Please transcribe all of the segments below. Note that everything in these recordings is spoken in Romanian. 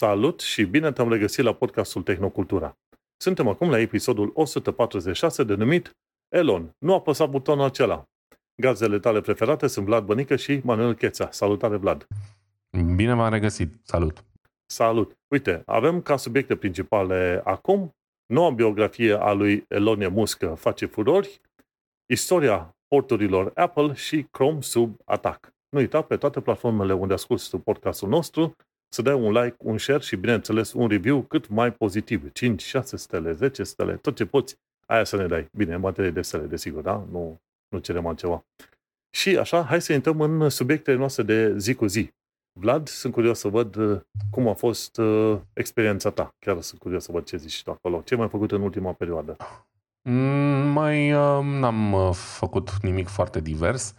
Salut și bine te-am regăsit la podcastul Tehnocultura. Suntem acum la episodul 146 denumit Elon, nu a păsat butonul acela. Gazele tale preferate sunt Vlad Bănică și Manuel Cheța. Salutare, Vlad! Bine v-am regăsit! Salut! Salut! Uite, avem ca subiecte principale acum noua biografie a lui Elon Musk face furori, istoria porturilor Apple și Chrome sub atac. Nu uita pe toate platformele unde asculti podcastul nostru să dai un like, un share și, bineînțeles, un review cât mai pozitiv. 5, 6 stele, 10 stele, tot ce poți, aia să ne dai. Bine, în materie de stele, desigur, da? Nu, nu cerem altceva. Și așa, hai să intrăm în subiectele noastre de zi cu zi. Vlad, sunt curios să văd uh, cum a fost uh, experiența ta. Chiar sunt curios să văd ce zici tu acolo. Ce mai ai făcut în ultima perioadă? Mm, mai uh, n-am uh, făcut nimic foarte divers.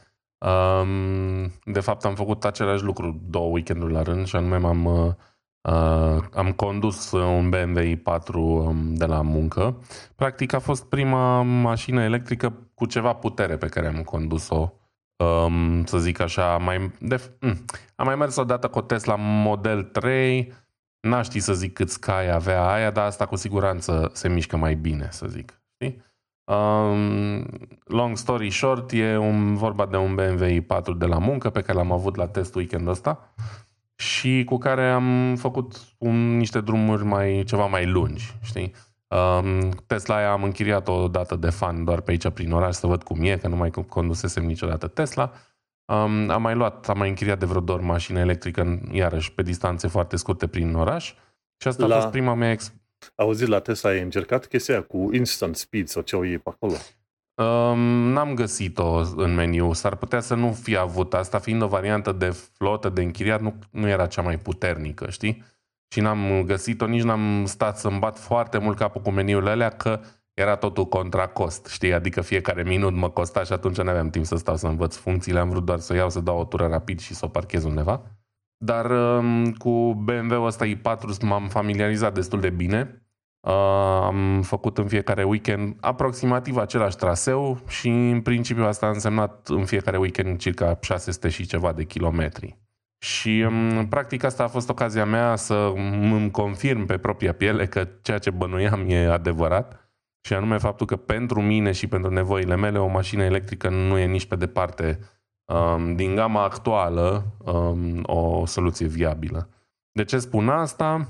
Um, de fapt, am făcut același lucru două weekenduri la rând și anume m-am, uh, uh, am condus un BMW i4 um, de la muncă. Practic a fost prima mașină electrică cu ceva putere pe care am condus-o um, să zic așa, mai, de, mm, am mai mers odată cu Tesla Model 3, n-aș ști să zic cât Sky avea aia, dar asta cu siguranță se mișcă mai bine, să zic. Știi? Um, long story short, e un, vorba de un BMW i4 de la muncă pe care l-am avut la test weekendul ăsta și cu care am făcut un, niște drumuri mai ceva mai lungi, știi? Um, Tesla aia am închiriat o dată de fan doar pe aici prin oraș să văd cum e, că nu mai condusesem niciodată Tesla. Um, am mai luat, am mai închiriat de vreo două mașină electrică, iarăși pe distanțe foarte scurte prin oraș. Și asta la... a fost prima mea ex- Auzi, la Tesla ai încercat chestia cu instant speed sau ce o iei pe acolo? Um, n-am găsit-o în meniu. S-ar putea să nu fi avut. Asta fiind o variantă de flotă, de închiriat, nu, nu era cea mai puternică, știi? Și n-am găsit-o, nici n-am stat să-mi bat foarte mult capul cu meniurile alea, că era totul contra cost, știi? Adică fiecare minut mă costa și atunci nu aveam timp să stau să învăț funcțiile, am vrut doar să iau, să dau o tură rapid și să o parchez undeva. Dar um, cu BMW-ul ăsta i4 m-am familiarizat destul de bine. Uh, am făcut în fiecare weekend aproximativ același traseu și în principiu asta a însemnat în fiecare weekend circa 600 și ceva de kilometri. Și um, practic asta a fost ocazia mea să îmi confirm pe propria piele că ceea ce bănuiam e adevărat și anume faptul că pentru mine și pentru nevoile mele o mașină electrică nu e nici pe departe um, din gama actuală um, o soluție viabilă. De ce spun asta?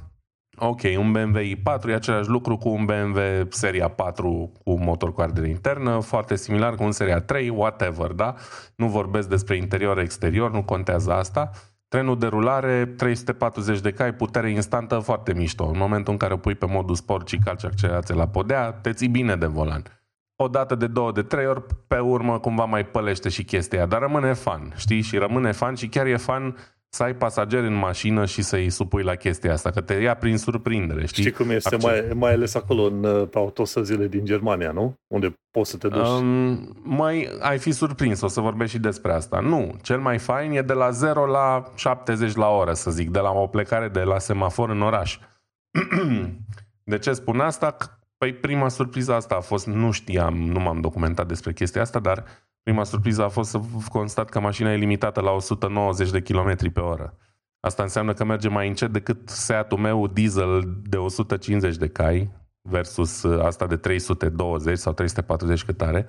Ok, un BMW i4 e același lucru cu un BMW seria 4 cu motor cu ardere internă, foarte similar cu un seria 3, whatever, da? Nu vorbesc despre interior-exterior, nu contează asta. Trenul de rulare, 340 de cai, putere instantă, foarte mișto. În momentul în care o pui pe modul sport și calci accelerație la podea, te ții bine de volan o dată de două, de trei ori, pe urmă cumva mai pălește și chestia dar rămâne fan, știi? Și rămâne fan și chiar e fan să ai pasageri în mașină și să-i supui la chestia asta, că te ia prin surprindere, știi? Știi cum este, mai, mai ales acolo în, pe autostrăzile din Germania, nu? Unde poți să te duci. Um, mai ai fi surprins, o să vorbesc și despre asta. Nu, cel mai fain e de la 0 la 70 la oră, să zic, de la o plecare de la semafor în oraș. de ce spun asta? Păi prima surpriză asta a fost, nu știam, nu m-am documentat despre chestia asta, dar prima surpriză a fost să constat că mașina e limitată la 190 de km pe oră. Asta înseamnă că merge mai încet decât Seatul meu diesel de 150 de cai versus uh, asta de 320 sau 340 cât are.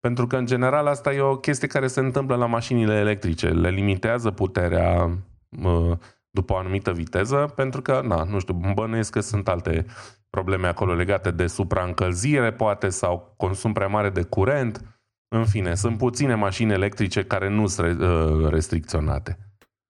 Pentru că, în general, asta e o chestie care se întâmplă la mașinile electrice. Le limitează puterea uh, după o anumită viteză, pentru că, na, nu știu, bănuiesc că sunt alte probleme acolo legate de supraîncălzire, poate, sau consum prea mare de curent. În fine, sunt puține mașini electrice care nu sunt uh, restricționate.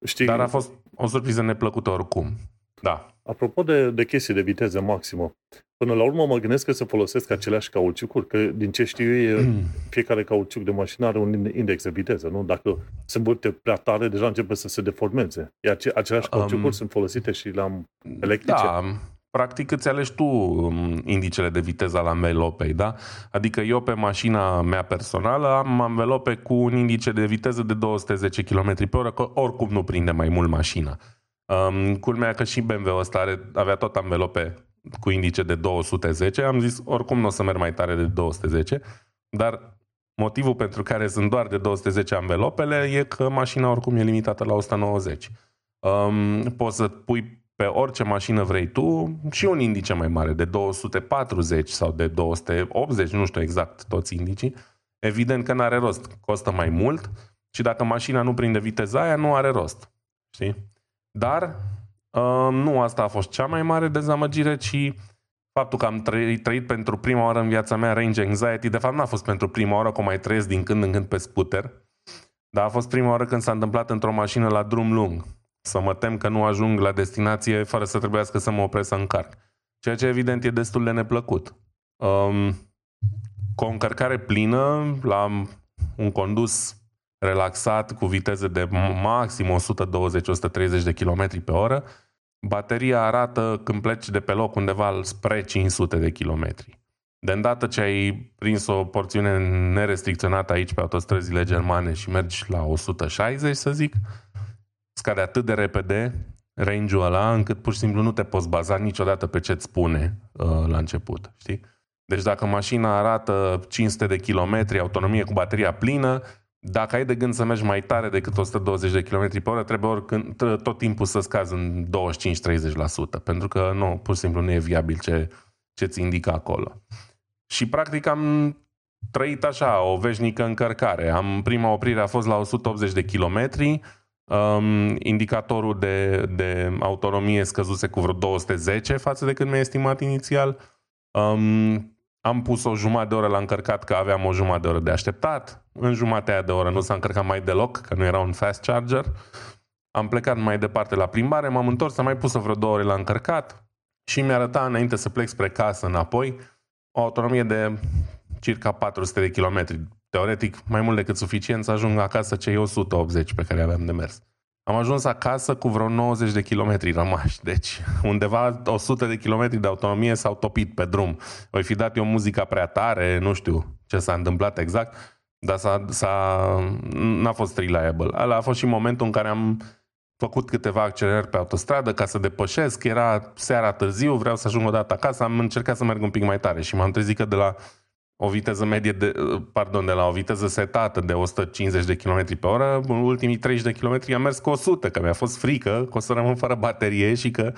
Știi, Dar a fost o surpriză neplăcută oricum. Da. Apropo de, de chestii de viteză maximă, până la urmă mă gândesc că se folosesc aceleași cauciucuri, că din ce știu eu, fiecare cauciuc de mașină are un index de viteză, nu? Dacă se învârte prea tare, deja începe să se deformeze. Iar aceleași cauciucuri um, sunt folosite și la electrice? Da, practic îți alegi tu um, indicele de viteză la învelopei, da? Adică eu pe mașina mea personală am învelope cu un indice de viteză de 210 km pe oră, că oricum nu prinde mai mult mașina. Um, culmea că și BMW-ul ăsta are, avea tot învelope cu indice de 210, am zis oricum nu o să merg mai tare de 210, dar motivul pentru care sunt doar de 210 învelopele e că mașina oricum e limitată la 190. Um, poți să pui pe orice mașină vrei tu și un indice mai mare, de 240 sau de 280, nu știu exact toți indicii, evident că nu are rost. Costă mai mult și dacă mașina nu prinde viteza aia, nu are rost. Știi? Dar uh, nu asta a fost cea mai mare dezamăgire, ci faptul că am trăit, trăit pentru prima oară în viața mea range anxiety, de fapt n-a fost pentru prima oară, cum mai trăiesc din când în când pe scooter, dar a fost prima oară când s-a întâmplat într-o mașină la drum lung. Să mă tem că nu ajung la destinație fără să trebuiască să mă opresc să încarc. Ceea ce evident e destul de neplăcut. Um, cu o încărcare plină, la un condus relaxat cu viteze de maxim 120-130 de km pe oră, bateria arată când pleci de pe loc undeva spre 500 de kilometri. De îndată ce ai prins o porțiune nerestricționată aici pe autostrăzile germane și mergi la 160, să zic, scade atât de repede range-ul ăla, încât pur și simplu nu te poți baza niciodată pe ce-ți spune uh, la început, știi? Deci dacă mașina arată 500 de kilometri, autonomie cu bateria plină, dacă ai de gând să mergi mai tare decât 120 de km pe oră, trebuie oricând, tot timpul să scazi în 25-30%, pentru că nu, pur și simplu nu e viabil ce, ce ți indică acolo. Și practic am trăit așa, o veșnică încărcare. Am, prima oprire a fost la 180 de kilometri, um, indicatorul de, de autonomie scăzuse cu vreo 210 față de când mi-a estimat inițial. Um, am pus o jumătate de oră la încărcat că aveam o jumătate de oră de așteptat. În jumatea de oră nu s-a încărcat mai deloc, că nu era un fast charger. Am plecat mai departe la plimbare, m-am întors, am mai pus vreo două ore la încărcat și mi arăta înainte să plec spre casă înapoi o autonomie de circa 400 de kilometri. Teoretic, mai mult decât suficient să ajung acasă cei 180 pe care aveam de mers. Am ajuns acasă cu vreo 90 de kilometri rămași, deci undeva 100 de kilometri de autonomie s-au topit pe drum. Voi fi dat eu muzica prea tare, nu știu ce s-a întâmplat exact, dar s-a, s-a, n-a fost reliable. Ala a fost și momentul în care am făcut câteva accelerări pe autostradă ca să depășesc, era seara târziu, vreau să ajung o dată acasă, am încercat să merg un pic mai tare și m-am trezit că de la o viteză medie de, pardon, de la o viteză setată de 150 de km pe oră, în ultimii 30 de km am mers cu 100, că mi-a fost frică că o să rămân fără baterie și că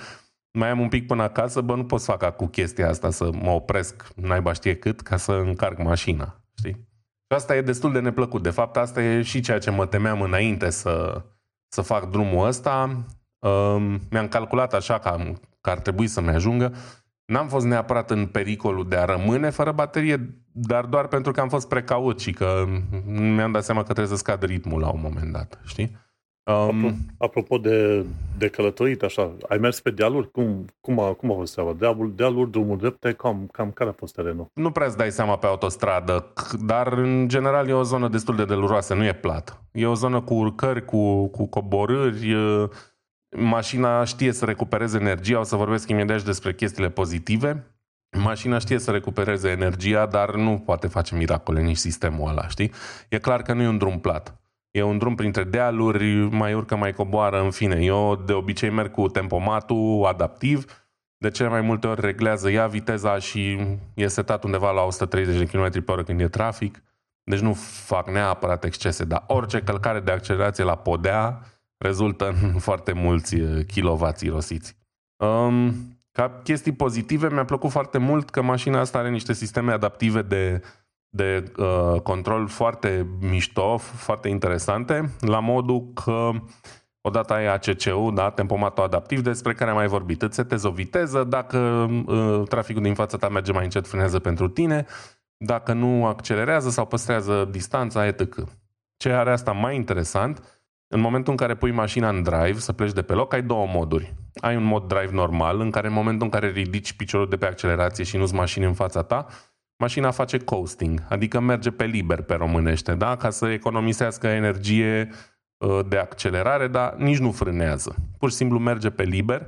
mai am un pic până acasă, bă, nu pot să fac cu chestia asta, să mă opresc, naiba știe cât, ca să încarc mașina, știi? Și asta e destul de neplăcut. De fapt, asta e și ceea ce mă temeam înainte să, să fac drumul ăsta. Um, mi-am calculat așa că, am, că ar trebui să-mi ajungă. N-am fost neapărat în pericolul de a rămâne fără baterie, dar doar pentru că am fost precaut și că mi-am dat seama că trebuie să scad ritmul la un moment dat, știi? Um, Apropo de, de călătorit, așa, ai mers pe dealuri? Cum, cum, a, cum a fost treaba? Dealuri, dealuri, drumuri drepte, cam, cam care a fost terenul? Nu prea îți dai seama pe autostradă, dar în general e o zonă destul de deluroasă, nu e plat. E o zonă cu urcări, cu, cu coborâri, mașina știe să recupereze energia, o să vorbesc imediat despre chestiile pozitive. Mașina știe să recupereze energia, dar nu poate face miracole nici sistemul ăla, știi? E clar că nu e un drum plat. E un drum printre dealuri, mai urcă, mai coboară, în fine. Eu de obicei merg cu tempomatul adaptiv, de cele mai multe ori reglează ea viteza și e setat undeva la 130 de km pe oră când e trafic. Deci nu fac neapărat excese, dar orice călcare de accelerație la podea rezultă în foarte mulți uh, kilovați irosiți. Um, ca chestii pozitive, mi-a plăcut foarte mult că mașina asta are niște sisteme adaptive de, de uh, control foarte mișto, foarte interesante, la modul că odată ai ACC-ul, da, tempomatul adaptiv, despre care am mai vorbit. Îți setezi o viteză, dacă uh, traficul din fața ta merge mai încet, frânează pentru tine, dacă nu accelerează sau păstrează distanța, etc. Ce are asta mai interesant în momentul în care pui mașina în drive, să pleci de pe loc, ai două moduri. Ai un mod drive normal, în care în momentul în care ridici piciorul de pe accelerație și nu-ți mașini în fața ta, mașina face coasting, adică merge pe liber pe românește, da? ca să economisească energie uh, de accelerare, dar nici nu frânează. Pur și simplu merge pe liber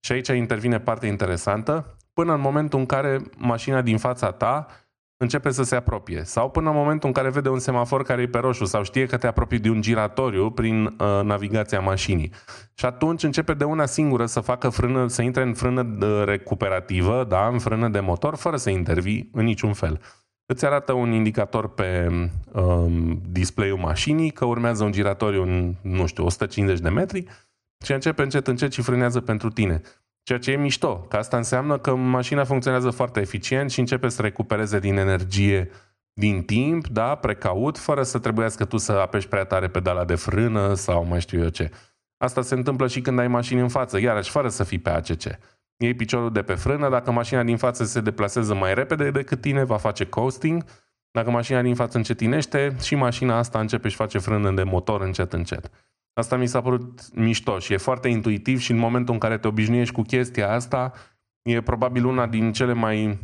și aici intervine partea interesantă, până în momentul în care mașina din fața ta începe să se apropie. Sau până în momentul în care vede un semafor care e pe roșu sau știe că te apropii de un giratoriu prin uh, navigația mașinii. Și atunci începe de una singură să facă frână, să intre în frână uh, recuperativă, da, în frână de motor, fără să intervii în niciun fel. Îți arată un indicator pe um, display-ul mașinii că urmează un giratoriu în, nu știu, 150 de metri și începe încet încet și frânează pentru tine. Ceea ce e mișto, că asta înseamnă că mașina funcționează foarte eficient și începe să recupereze din energie din timp, da, precaut, fără să trebuiască tu să apeși prea tare pedala de frână sau mai știu eu ce. Asta se întâmplă și când ai mașini în față, iarăși fără să fii pe ACC. Iei piciorul de pe frână, dacă mașina din față se deplasează mai repede decât tine, va face coasting. Dacă mașina din față încetinește, și mașina asta începe și face frână de motor încet, încet. Asta mi s-a părut mișto și e foarte intuitiv și în momentul în care te obișnuiești cu chestia asta, e probabil una din cele mai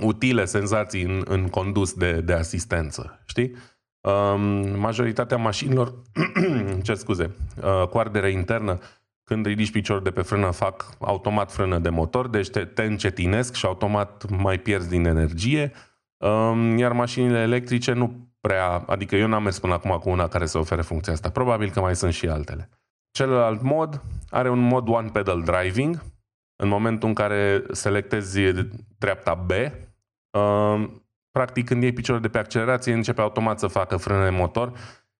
utile senzații în, în condus de, de asistență, știi? Um, majoritatea mașinilor, ce scuze, uh, cu ardere internă, când ridici piciorul de pe frână, fac automat frână de motor, deci te, te încetinesc și automat mai pierzi din energie. Um, iar mașinile electrice nu prea, adică eu n-am mers până acum cu una care să ofere funcția asta. Probabil că mai sunt și altele. Celălalt mod are un mod one pedal driving. În momentul în care selectezi dreapta B, um, practic când iei piciorul de pe accelerație, începe automat să facă frână de motor.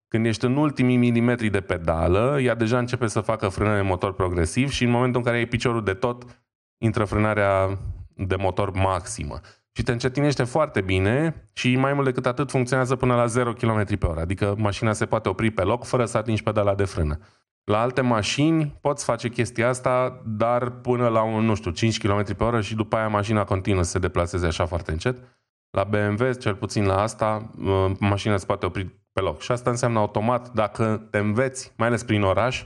Când ești în ultimii milimetri de pedală, ea deja începe să facă frână de motor progresiv și în momentul în care iei piciorul de tot, intră frânarea de motor maximă. Și te încetinește foarte bine și mai mult decât atât funcționează până la 0 km pe oră. Adică mașina se poate opri pe loc fără să atingi pedala de frână. La alte mașini poți face chestia asta, dar până la un, nu știu, 5 km pe oră și după aia mașina continuă să se deplaseze așa foarte încet. La BMW, cel puțin la asta, uh, mașina se poate opri pe loc. Și asta înseamnă automat, dacă te înveți, mai ales prin oraș,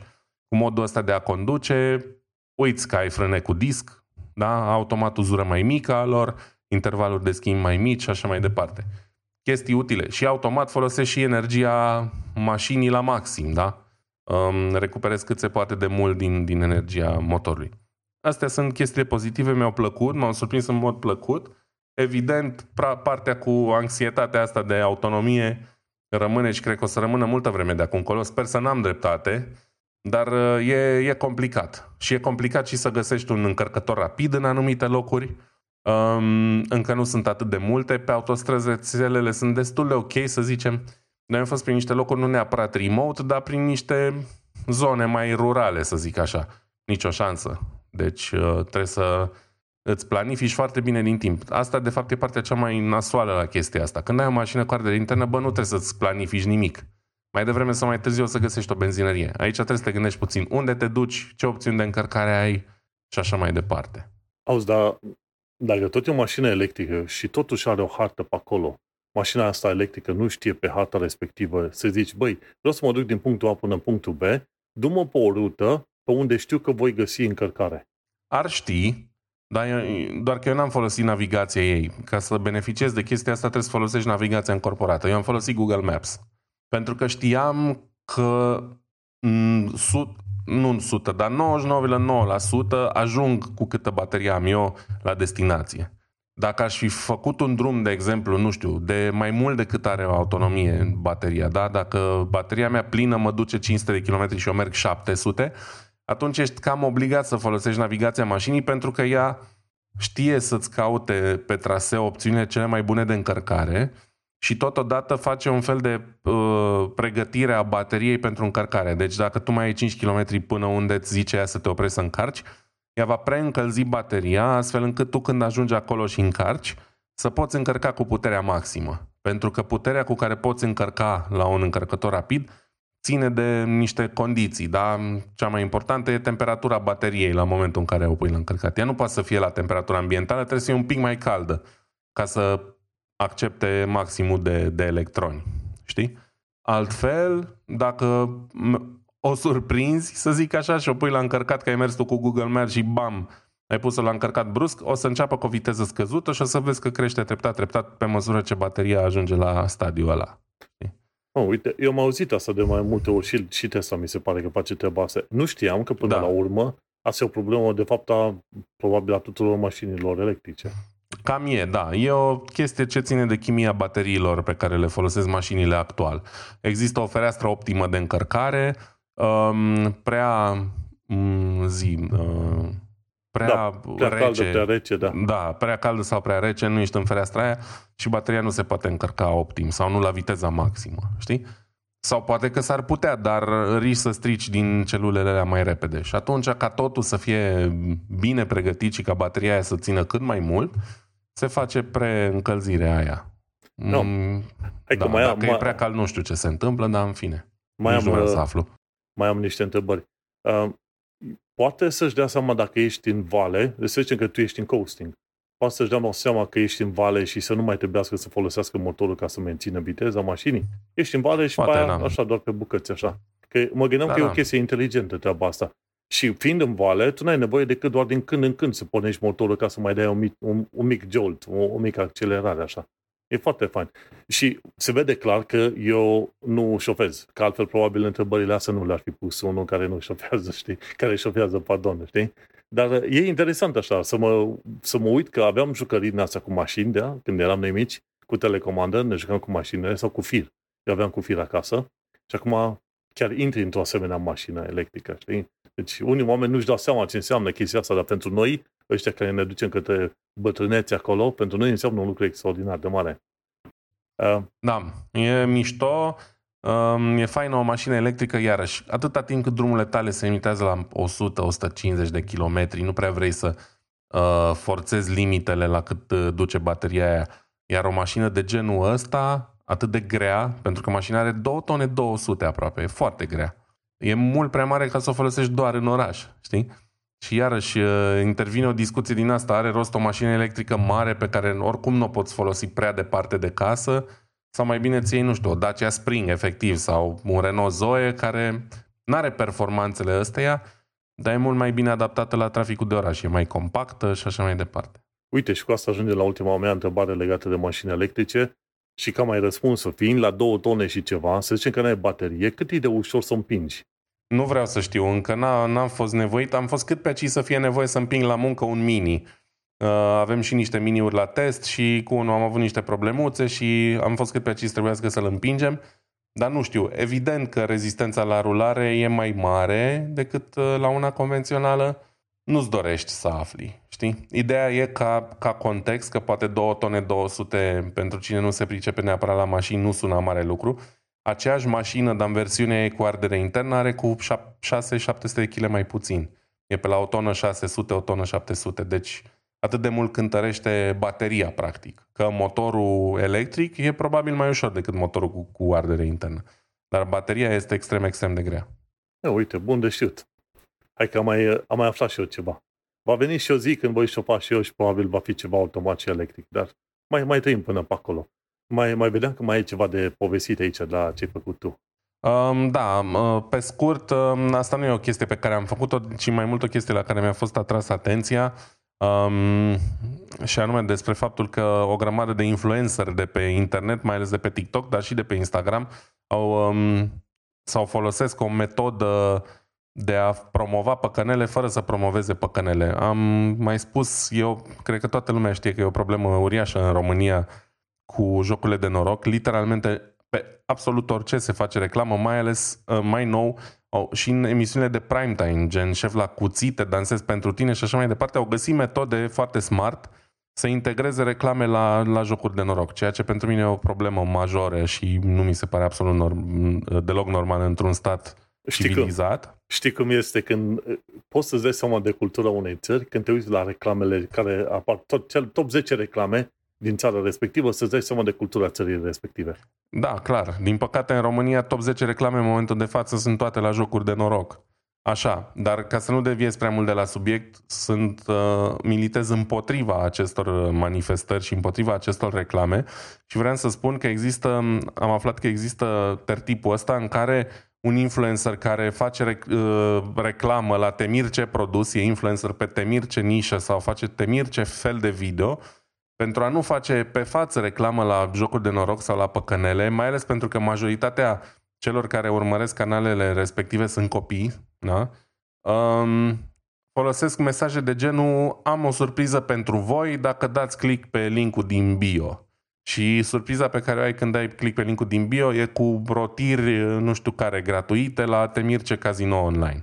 cu modul ăsta de a conduce, uiți că ai frâne cu disc, da? automat uzură mai mică a lor, intervaluri de schimb mai mici și așa mai departe. Chestii utile. Și automat folosești și energia mașinii la maxim, da? Um, recuperezi cât se poate de mult din, din energia motorului. Astea sunt chestiile pozitive, mi-au plăcut, m-au surprins în mod plăcut. Evident, partea cu anxietatea asta de autonomie rămâne și cred că o să rămână multă vreme de acum încolo. Sper să n-am dreptate, dar uh, e, e complicat. Și e complicat și să găsești un încărcător rapid în anumite locuri. Um, încă nu sunt atât de multe. Pe autostrăzi rețelele sunt destul de ok, să zicem. Noi am fost prin niște locuri nu neapărat remote, dar prin niște zone mai rurale, să zic așa. Nici o șansă. Deci uh, trebuie să îți planifici foarte bine din timp. Asta, de fapt, e partea cea mai nasoală la chestia asta. Când ai o mașină cu ardere internă, bă, nu trebuie să-ți planifici nimic. Mai devreme sau mai târziu o să găsești o benzinărie. Aici trebuie să te gândești puțin unde te duci, ce opțiuni de încărcare ai și așa mai departe. Auzi, dar dacă tot e o mașină electrică și totuși are o hartă pe acolo, mașina asta electrică nu știe pe harta respectivă să zici, băi, vreau să mă duc din punctul A până în punctul B, du-mă pe o rută pe unde știu că voi găsi încărcare. Ar ști, dar eu, doar că eu n-am folosit navigația ei. Ca să beneficiez de chestia asta trebuie să folosești navigația încorporată. Eu am folosit Google Maps. Pentru că știam că m- sut, nu 100, dar 99,9% ajung cu câtă baterie am eu la destinație. Dacă aș fi făcut un drum, de exemplu, nu știu, de mai mult decât are o autonomie bateria, da? dacă bateria mea plină mă duce 500 de km și eu merg 700, atunci ești cam obligat să folosești navigația mașinii pentru că ea știe să-ți caute pe traseu opțiunile cele mai bune de încărcare și totodată face un fel de uh, pregătire a bateriei pentru încărcare. Deci dacă tu mai ai 5 km până unde îți zice ea să te oprești să încarci, ea va preîncălzi bateria astfel încât tu când ajungi acolo și încarci, să poți încărca cu puterea maximă. Pentru că puterea cu care poți încărca la un încărcător rapid ține de niște condiții, da? Cea mai importantă e temperatura bateriei la momentul în care o pui la încărcat. Ea nu poate să fie la temperatura ambientală, trebuie să fie un pic mai caldă ca să accepte maximul de, de electroni. Știi? Altfel, dacă o surprinzi, să zic așa, și o pui la încărcat, că ai mers tu cu Google Maps și bam, ai pus-o la încărcat brusc, o să înceapă cu o viteză scăzută și o să vezi că crește treptat, treptat pe măsură ce bateria ajunge la stadiul ăla. Oh, uite, eu am auzit asta de mai multe ori și, și Tesla mi se pare că face treaba asta. Nu știam că până da. la urmă asta e o problemă de fapt a, probabil a tuturor mașinilor electrice. Cam e, da. E o chestie ce ține de chimia bateriilor pe care le folosesc mașinile actual. Există o fereastră optimă de încărcare, um, prea um, zi, uh, prea, da, prea rece. Caldă, prea rece, da. Da, prea caldă sau prea rece, nu ești în fereastra aia și bateria nu se poate încărca optim sau nu la viteza maximă, știi? Sau poate că s-ar putea, dar riști să strici din celulele alea mai repede. Și atunci, ca totul să fie bine pregătit și ca bateria aia să țină cât mai mult, se face preîncălzirea aia. No. Mm, Hai da, că mai, dacă am, mai, e prea cald, nu știu ce se întâmplă, dar în fine. mai, Nici am, nu vreau uh, să aflu. mai am niște întrebări. Uh, poate să-și dea seama dacă ești în vale, deci să zicem că tu ești în coasting, poate să-și dea seama că ești în vale și să nu mai trebuiască să folosească motorul ca să mențină viteza mașinii. Ești în vale și Poate, pe aia, da. așa, doar pe bucăți, așa. Că mă gândeam Da, că e o da. chestie inteligentă treaba asta. Și fiind în vale, tu n-ai nevoie decât doar din când în când să pornești motorul ca să mai dai un mic, un, un mic jolt, o, o mică accelerare, așa. E foarte fain. Și se vede clar că eu nu șofez, că altfel probabil întrebările astea nu le-ar fi pus unul care nu șofează, știi? Care șofează, pardon, știi? Dar uh, e interesant așa, să mă, să mă uit că aveam jucării din astea cu mașini, da? când eram noi mici, cu telecomandă, ne jucam cu mașinile sau cu fir. Eu aveam cu fir acasă și acum chiar intri într-o asemenea mașină electrică, știi? Deci unii oameni nu-și dau seama ce înseamnă chestia asta, dar pentru noi, ăștia care ne ducem către bătrâneți acolo, pentru noi înseamnă un lucru extraordinar de mare. Uh, Da, e mișto, um, e faină o mașină electrică, iarăși, atâta timp cât drumurile tale se limitează la 100-150 de kilometri, nu prea vrei să uh, forțezi limitele la cât uh, duce bateria aia. Iar o mașină de genul ăsta, atât de grea, pentru că mașina are 2 tone 200 aproape, e foarte grea. E mult prea mare ca să o folosești doar în oraș, știi? Și iarăși uh, intervine o discuție din asta, are rost o mașină electrică mare pe care oricum nu o poți folosi prea departe de casă sau mai bine ți iei, nu știu, o Dacia Spring efectiv sau un Renault Zoe care nu are performanțele astea, dar e mult mai bine adaptată la traficul de oraș, e mai compactă și așa mai departe. Uite, și cu asta ajunge la ultima mea întrebare legată de mașini electrice și cam ai răspuns-o, fiind la două tone și ceva, să zicem că n-ai baterie, cât e de ușor să împingi? Nu vreau să știu, încă n-a, n-am fost nevoit, am fost cât pe aici să fie nevoie să împing la muncă un mini. Uh, avem și niște miniuri la test și cu unul am avut niște problemuțe și am fost cât pe aici trebuiască să-l împingem. Dar nu știu, evident că rezistența la rulare e mai mare decât uh, la una convențională. Nu-ți dorești să afli, știi? Ideea e ca, ca context, că poate 2 tone 200 pentru cine nu se pricepe neapărat la mașini nu sună mare lucru. Aceeași mașină, dar în versiunea ei cu ardere internă, are cu 6-700 de kg mai puțin. E pe la o tonă 600, o tonă 700. Deci atât de mult cântărește bateria, practic. Că motorul electric e probabil mai ușor decât motorul cu, cu ardere internă. Dar bateria este extrem, extrem de grea. E, uite, bun de știut. Hai că am mai, am mai aflat și eu ceva. Va veni și o zi când voi șofa și eu și probabil va fi ceva automat și electric, dar mai, mai trăim până pe acolo. Mai, mai vedeam că mai e ceva de povestit aici la ce ai făcut tu. Um, da, um, pe scurt, um, asta nu e o chestie pe care am făcut-o, ci mai mult o chestie la care mi-a fost atras atenția um, și anume despre faptul că o grămadă de influenceri de pe internet, mai ales de pe TikTok, dar și de pe Instagram, au, um, sau folosesc o metodă de a promova păcănele fără să promoveze păcănele. Am mai spus, eu cred că toată lumea știe că e o problemă uriașă în România cu jocurile de noroc. Literalmente pe absolut orice se face reclamă, mai ales uh, mai nou au, și în emisiunile de prime time, gen șef la cuțite, dansez pentru tine și așa mai departe, au găsit metode foarte smart să integreze reclame la, la jocuri de noroc, ceea ce pentru mine e o problemă majoră și nu mi se pare absolut norm, deloc normal într-un stat Știi cum, civilizat. știi cum este când eh, poți să-ți dai seama de cultura unei țări când te uiți la reclamele care apar, tot, cel, top 10 reclame din țara respectivă, să-ți dai seama de cultura țării respective. Da, clar. Din păcate, în România, top 10 reclame în momentul de față sunt toate la jocuri de noroc. Așa, dar ca să nu deviez prea mult de la subiect, sunt uh, militez împotriva acestor manifestări și împotriva acestor reclame și vreau să spun că există, am aflat că există tertipul ăsta în care un influencer care face rec, uh, reclamă la temir ce produs, e influencer pe temir ce nișă sau face temir ce fel de video, pentru a nu face pe față reclamă la jocuri de noroc sau la păcănele, mai ales pentru că majoritatea celor care urmăresc canalele respective sunt copii, da? Um, folosesc mesaje de genul am o surpriză pentru voi dacă dați click pe linkul din bio. Și surpriza pe care o ai când dai click pe linkul din bio e cu rotiri, nu știu care, gratuite la Temirce Casino Online.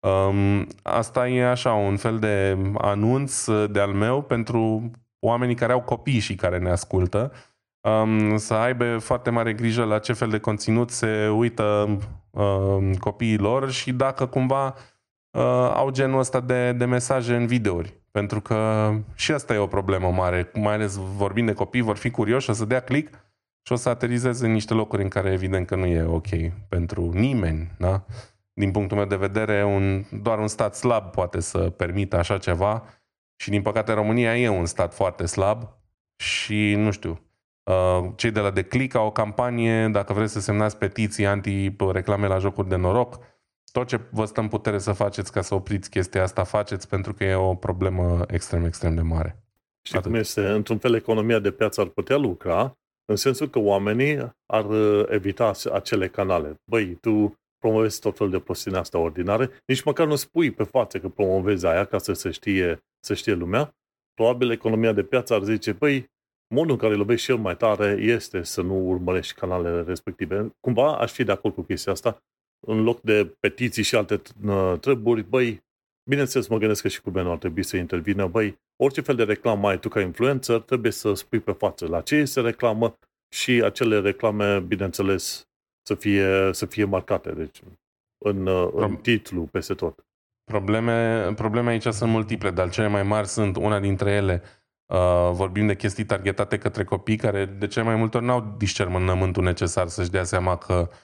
Um, asta e așa un fel de anunț de al meu pentru oamenii care au copii și care ne ascultă. um, să aibă foarte mare grijă la ce fel de conținut se uită um, copiii lor și dacă cumva uh, au genul ăsta de, de mesaje în videouri. Pentru că și asta e o problemă mare, mai ales vorbind de copii, vor fi curioși, o să dea click și o să aterizeze în niște locuri în care evident că nu e ok pentru nimeni. Da? Din punctul meu de vedere, un, doar un stat slab poate să permită așa ceva și din păcate România e un stat foarte slab și nu știu, uh, cei de la Declic au o campanie, dacă vreți să semnați petiții anti-reclame la jocuri de noroc, tot ce vă stă în putere să faceți ca să opriți chestia asta, faceți pentru că e o problemă extrem, extrem de mare. Știi Atât. cum este? Într-un fel, economia de piață ar putea lucra, în sensul că oamenii ar uh, evita acele canale. Băi, tu promovezi tot felul de prostine asta ordinare, nici măcar nu spui pe față că promovezi aia ca să se știe, să știe lumea. Probabil economia de piață ar zice, băi, modul în care îl iubești cel mai tare este să nu urmărești canalele respective. Cumva aș fi de acord cu chestia asta, în loc de petiții și alte treburi, băi, bineînțeles mă gândesc că și guvernul ar trebui să intervină, băi, orice fel de reclamă ai tu ca influencer, trebuie să spui pe față la ce se reclamă și acele reclame, bineînțeles, să fie, să fie marcate, deci în, în titlu, peste tot. Probleme, probleme aici sunt multiple, dar cele mai mari sunt una dintre ele. Uh, vorbim de chestii targetate către copii care de cele mai multe ori n-au discernământul necesar să-și dea seama că uh,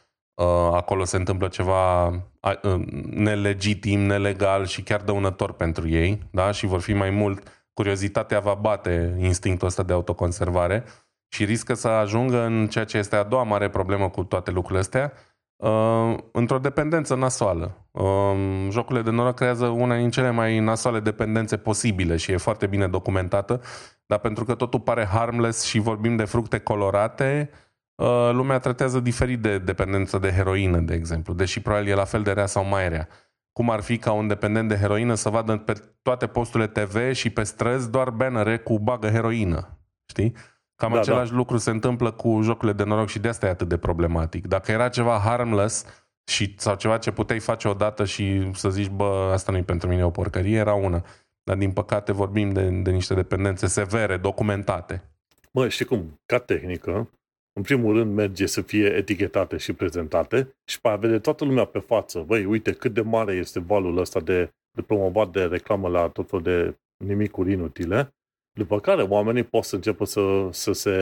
acolo se întâmplă ceva uh, nelegitim, nelegal și chiar dăunător pentru ei, da? Și vor fi mai mult, curiozitatea va bate instinctul ăsta de autoconservare și riscă să ajungă în ceea ce este a doua mare problemă cu toate lucrurile astea, uh, într-o dependență nasoală. Uh, jocurile de noroc creează una din cele mai nasoale dependențe posibile și e foarte bine documentată, dar pentru că totul pare harmless și vorbim de fructe colorate, uh, lumea tratează diferit de dependență de heroină, de exemplu, deși probabil e la fel de rea sau mai rea. Cum ar fi ca un dependent de heroină să vadă pe toate posturile TV și pe străzi doar bannere cu bagă heroină. Știi? Cam da, același da. lucru se întâmplă cu jocurile de noroc și de asta e atât de problematic. Dacă era ceva harmless și, sau ceva ce puteai face odată și să zici, bă, asta nu-i pentru mine o porcărie, era una. Dar din păcate vorbim de, de niște dependențe severe, documentate. Mă, știi cum? Ca tehnică, în primul rând merge să fie etichetate și prezentate și pe a vede toată lumea pe față. Băi, uite cât de mare este valul ăsta de, de promovat de reclamă la tot felul de nimicuri inutile după care oamenii pot să înceapă să, să se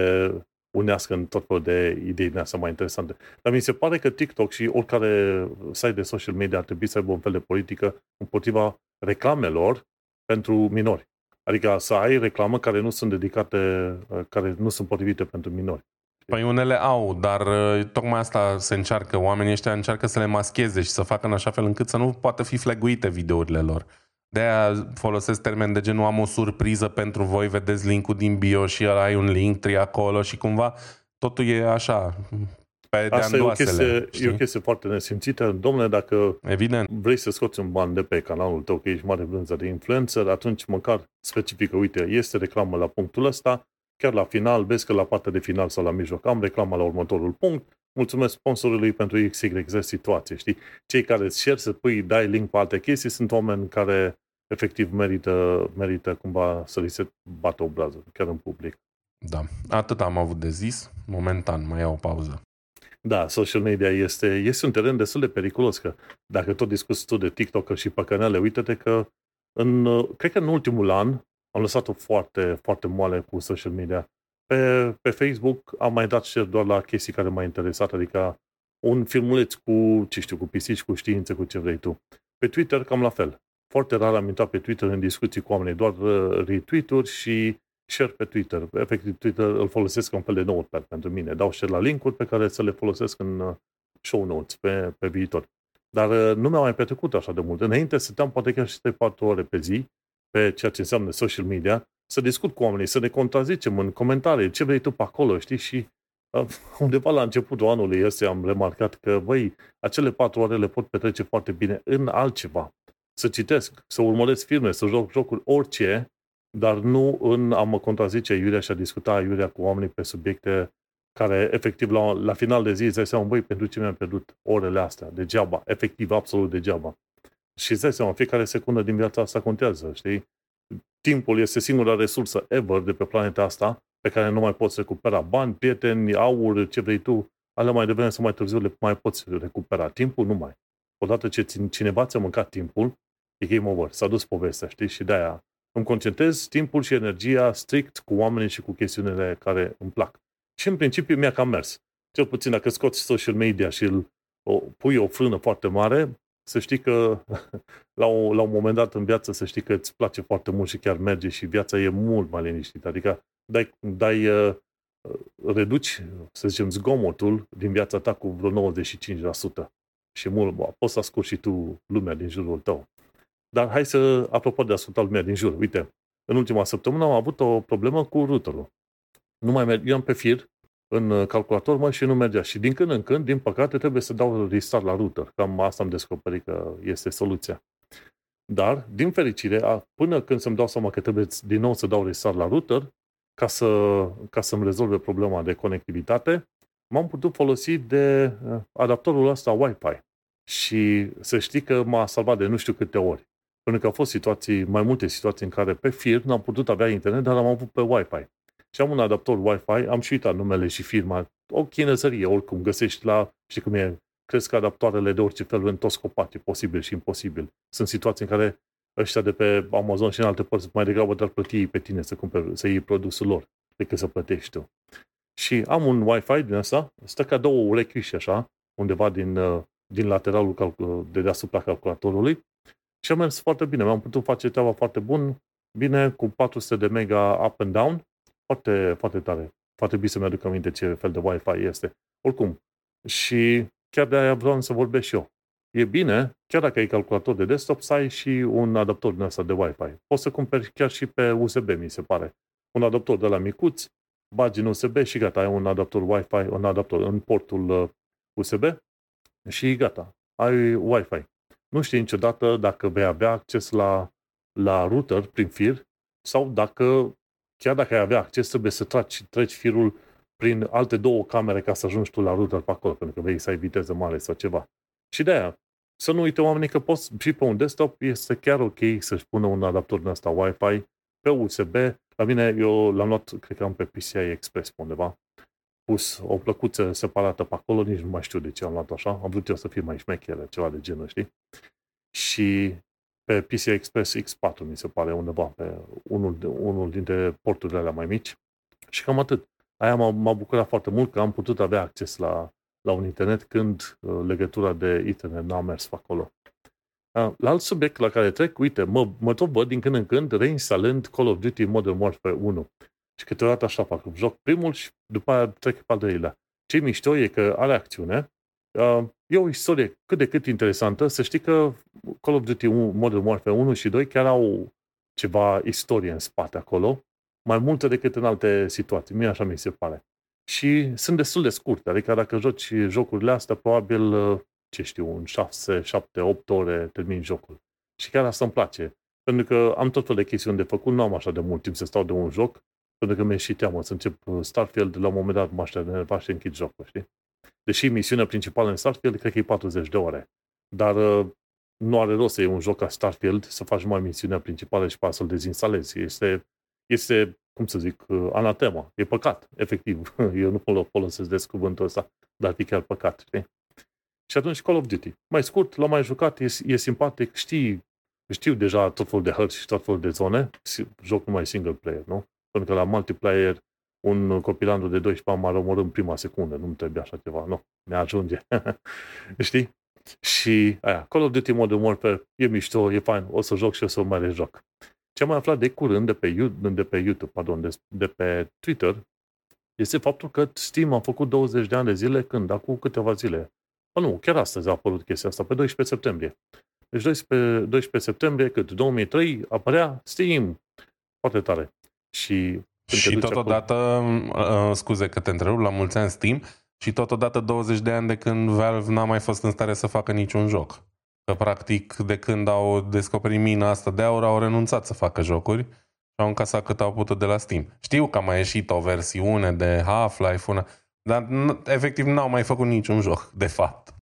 unească în tot felul de idei din astea mai interesante. Dar mi se pare că TikTok și oricare site de social media ar trebui să aibă un fel de politică împotriva reclamelor pentru minori. Adică să ai reclamă care nu sunt dedicate, care nu sunt potrivite pentru minori. Păi unele au, dar uh, tocmai asta se încearcă. Oamenii ăștia încearcă să le mascheze și să facă în așa fel încât să nu poată fi fleguite videourile lor. De-aia folosesc termen de genul am o surpriză pentru voi, vedeți linkul din bio și ai un link, tri acolo și cumva totul e așa, pe Asta e o, chestie, e o chestie foarte nesimțită. Domnule, dacă Evident. vrei să scoți un ban de pe canalul tău, că ești mare vânză de influencer, atunci măcar specifică, uite, este reclamă la punctul ăsta, chiar la final, vezi că la partea de final sau la mijloc am reclamă la următorul punct, mulțumesc sponsorului pentru XYZ situație, știi? Cei care îți cer să pui, dai link pe alte chestii, sunt oameni care efectiv merită, merită cumva să li se bată obrazul, chiar în public. Da, atât am avut de zis. Momentan, mai iau o pauză. Da, social media este, este un teren destul de periculos, că dacă tot discuți tu de TikTok și păcănele, uite-te că în, cred că în ultimul an am lăsat-o foarte, foarte moale cu social media. Pe, pe Facebook am mai dat share doar la chestii care m-au interesat, adică un filmuleț cu, ce știu, cu pisici, cu științe, cu ce vrei tu. Pe Twitter cam la fel. Foarte rar am intrat pe Twitter în discuții cu oamenii, doar uh, retweet-uri și share pe Twitter. Efectiv, Twitter îl folosesc ca un fel de notepad pentru mine. Dau share la linkuri pe care să le folosesc în uh, show notes pe, pe viitor. Dar uh, nu mi-a mai petrecut așa de mult. Înainte stăteam poate chiar și 3-4 ore pe zi pe ceea ce înseamnă social media, să discut cu oamenii, să ne contrazicem în comentarii, ce vrei tu pe acolo, știi? Și undeva la începutul anului ăsta am remarcat că, băi, acele patru ore le pot petrece foarte bine în altceva să citesc, să urmăresc filme, să joc jocuri, orice, dar nu în a mă contrazice Iurea și a discuta Iurea cu oamenii pe subiecte care, efectiv, la, la final de zi îți dai seama, băi, pentru ce mi-am pierdut orele astea, degeaba, efectiv, absolut degeaba. Și îți dai seama, fiecare secundă din viața asta contează, știi? Timpul este singura resursă ever de pe planeta asta pe care nu mai poți recupera bani, prieteni, aur, ce vrei tu, alea mai devreme sau mai târziu le mai poți recupera. Timpul nu mai. Odată ce cineva ți-a mâncat timpul, e game over. S-a dus povestea, știi? Și de-aia îmi concentrez timpul și energia strict cu oamenii și cu chestiunile care îmi plac. Și în principiu mi-a cam mers. Cel puțin dacă scoți social media și îl o, pui o frână foarte mare, să știi că la, o, la un moment dat în viață să știi că îți place foarte mult și chiar merge și viața e mult mai liniștită. Adică dai, dai uh, reduci, să zicem, zgomotul din viața ta cu vreo 95% și mult, bă, poți să asculti și tu lumea din jurul tău. Dar hai să, apropo de asculta lumea din jur, uite, în ultima săptămână am avut o problemă cu routerul. Nu mai merg, eu am pe fir în calculator, mă, și nu mergea. Și din când în când, din păcate, trebuie să dau restart la router. Cam asta am descoperit că este soluția. Dar, din fericire, până când să-mi dau seama că trebuie din nou să dau restart la router, ca, să, ca să-mi rezolve problema de conectivitate, m-am putut folosi de uh, adaptorul ăsta Wi-Fi. Și să știi că m-a salvat de nu știu câte ori. Pentru că au fost situații, mai multe situații în care pe fir n-am putut avea internet, dar am avut pe Wi-Fi. Și am un adaptor Wi-Fi, am și uitat numele și firma. O chinezărie, oricum, găsești la, știi cum e, crezi că adaptoarele de orice fel în toți copaci, posibil și imposibil. Sunt situații în care ăștia de pe Amazon și în alte părți mai degrabă dar plăti pe tine să, cumperi, să iei produsul lor decât să plătești tu. Și am un Wi-Fi din asta, stă ca două urechi și așa, undeva din, uh, din lateralul calcul- de deasupra calculatorului și a mers foarte bine. Mi-am putut face treaba foarte bun, bine, cu 400 de mega up and down, foarte, foarte tare. Foarte bine să-mi aduc aminte ce fel de Wi-Fi este. Oricum, și chiar de aia vreau să vorbesc și eu. E bine, chiar dacă ai calculator de desktop, să ai și un adaptor din ăsta de Wi-Fi. Poți să cumperi chiar și pe USB, mi se pare. Un adaptor de la micuț, bagi în USB și gata, ai un adaptor Wi-Fi, un adaptor în portul USB uh, și gata, ai Wi-Fi. Nu știi niciodată dacă vei avea acces la, la router prin fir sau dacă, chiar dacă ai avea acces, trebuie să treci, treci firul prin alte două camere ca să ajungi tu la router pe acolo, pentru că vei să ai viteză mare sau ceva. Și de aia, să nu uite oamenii că poți și pe un desktop este chiar ok să-și pună un adaptor din asta Wi-Fi pe USB. La mine, eu l-am luat, cred că am pe PCI Express pe undeva, pus o plăcuță separată pe acolo, nici nu mai știu de ce am luat așa, am vrut eu să fie mai șmechere, ceva de genul, știi? Și pe PCI Express X4, mi se pare, undeva, pe unul, de, unul dintre porturile alea mai mici. Și cam atât. Aia m-a, m-a bucurat foarte mult că am putut avea acces la, la un internet când uh, legătura de internet n-a mers pe acolo. Uh, la alt subiect la care trec, uite, mă, mă tot văd din când în când reinstalând Call of Duty Modern Warfare 1. Și câteodată așa fac. Joc primul și după aia trec pe al doilea. Ce mișto e că are acțiune. Uh, e o istorie cât de cât interesantă. Să știi că Call of Duty Modern Warfare 1 și 2 chiar au ceva istorie în spate acolo. Mai multe decât în alte situații. Mie așa mi se pare. Și sunt destul de scurte. Adică dacă joci jocurile astea, probabil, ce știu, în 6, 7, 8 ore termin jocul. Și chiar asta îmi place. Pentru că am tot fel de chestiuni de făcut, nu am așa de mult timp să stau de un joc pentru că mi-e și teamă să încep uh, Starfield, la un moment dat mă aștept de și închid jocul, știi? Deși misiunea principală în Starfield cred că e 40 de ore. Dar uh, nu are rost să iei un joc ca Starfield, să faci mai misiunea principală și pe să-l dezinstalezi. Este, este, cum să zic, uh, anatema. E păcat, efectiv. Eu nu folosesc des cuvântul ăsta, dar e chiar păcat, știi? Și atunci Call of Duty. Mai scurt, l-am mai jucat, e, e simpatic, știi, știu deja tot felul de hărți și tot felul de zone, joc numai single player, nu? Pentru că la multiplayer un copilandru de 12 ani m-a rămurât în prima secundă. Nu-mi trebuie așa ceva. Nu, ne ajunge. Știi? Și aia, Call of Duty Modern Warfare e mișto, e fain, o să joc și o să mai rejoc. Ce am mai aflat de curând de pe, de pe YouTube, pardon, de, de pe Twitter, este faptul că Steam a făcut 20 de ani de zile când? Acum câteva zile. Ba nu, chiar astăzi a apărut chestia asta, pe 12 septembrie. Deci 12, 12 septembrie, cât 2003, apărea Steam. Foarte tare. Și, și totodată, acolo... Uh, scuze că te întrerup, la mulți ani Steam, și totodată 20 de ani de când Valve n-a mai fost în stare să facă niciun joc. Că practic de când au descoperit mina asta de aur au renunțat să facă jocuri și au încasat cât au putut de la Steam. Știu că a mai ieșit o versiune de Half-Life, una, dar efectiv n-au mai făcut niciun joc, de fapt.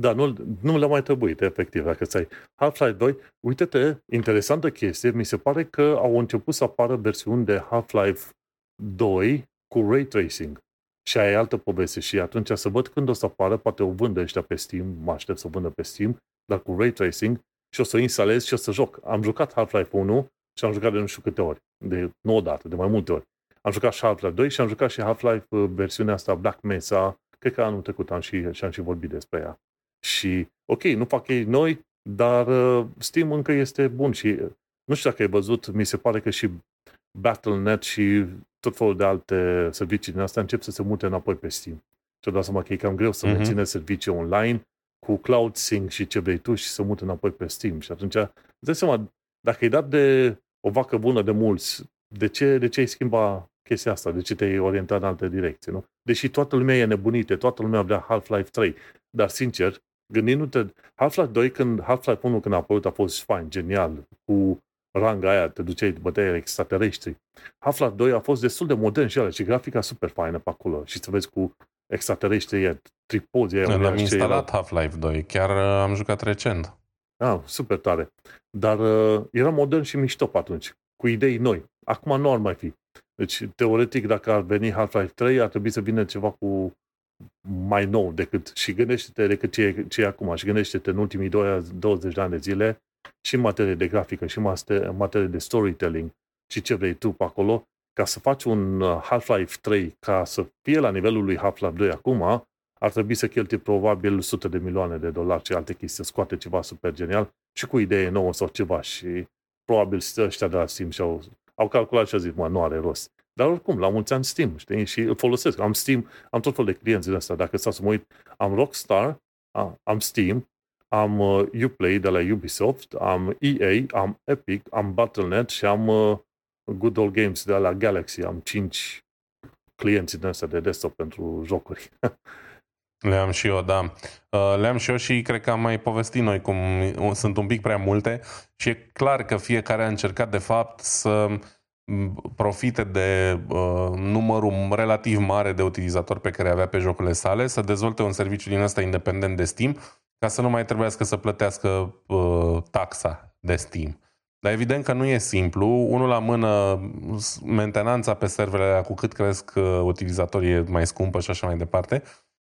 Da, nu, nu le-a mai trebuit, efectiv, dacă ți-ai Half-Life 2. Uite-te, interesantă chestie, mi se pare că au început să apară versiuni de Half-Life 2 cu ray tracing. Și aia e altă poveste. Și atunci să văd când o să apară, poate o vândă ăștia pe Steam, mă aștept să o vândă pe Steam, dar cu ray tracing și o să o instalez și o să joc. Am jucat Half-Life 1 și am jucat de nu știu câte ori. De, nu odată, de mai multe ori. Am jucat și Half-Life 2 și am jucat și Half-Life uh, versiunea asta Black Mesa. Cred că anul trecut am și, și am și vorbit despre ea. Și, ok, nu fac ei noi, dar uh, Steam încă este bun și uh, nu știu dacă ai văzut, mi se pare că și Battle.net și tot felul de alte servicii din astea încep să se mute înapoi pe Steam. Și dau seama că e cam greu să uh-huh. menține servicii online cu Cloud Sync și ce vrei tu și să mute înapoi pe Steam. Și atunci, îți dai seama, dacă ai dat de o vacă bună de mulți, de ce, de ce ai schimba chestia asta? De ce te-ai orientat în alte direcții? Nu? Deși toată lumea e nebunită, toată lumea vrea Half-Life 3, dar sincer, gândindu-te, Half-Life 2, când Half-Life 1 când a apărut a fost fain, genial, cu ranga aia, te duceai, băteai extraterestri. Half-Life 2 a fost destul de modern și ale, și grafica super faină pe acolo. Și să vezi cu extraterestri, tripozi aia. Am instalat Half-Life 2, chiar uh, am jucat recent. Ah, super tare. Dar uh, era modern și mișto pe atunci, cu idei noi. Acum nu ar mai fi. Deci, teoretic, dacă ar veni Half-Life 3, ar trebui să vină ceva cu mai nou decât, și gândește-te decât ce e, ce e acum, și gândește-te în ultimii 20 de ani de zile, și în materie de grafică, și în materie de storytelling, și ce vrei tu pe acolo, ca să faci un uh, Half-Life 3 ca să fie la nivelul lui Half-Life 2 acum, ar trebui să cheltuie probabil sute de milioane de dolari și alte chestii, să scoate ceva super genial și cu idee nouă sau ceva și probabil ăștia de la Steam și-au au calculat și au zis, mă, nu are rost. Dar oricum, la mulți ani Steam, știi? Și îl folosesc. Am Steam, am tot felul de clienți din asta. Dacă stau să mă uit, am Rockstar, am Steam, am uh, Uplay de la Ubisoft, am EA, am Epic, am Battle.net și am uh, Good Old Games de la Galaxy. Am 5 clienți din asta de desktop pentru jocuri. Le-am și eu, da. Uh, le-am și eu și cred că am mai povestit noi cum sunt un pic prea multe și e clar că fiecare a încercat de fapt să profite de uh, numărul relativ mare de utilizatori pe care avea pe jocurile sale, să dezvolte un serviciu din ăsta independent de Steam, ca să nu mai trebuiască să plătească uh, taxa de Steam. Dar evident că nu e simplu. Unul la mână, mentenanța pe serverele cu cât cresc uh, utilizatorii e mai scumpă și așa mai departe.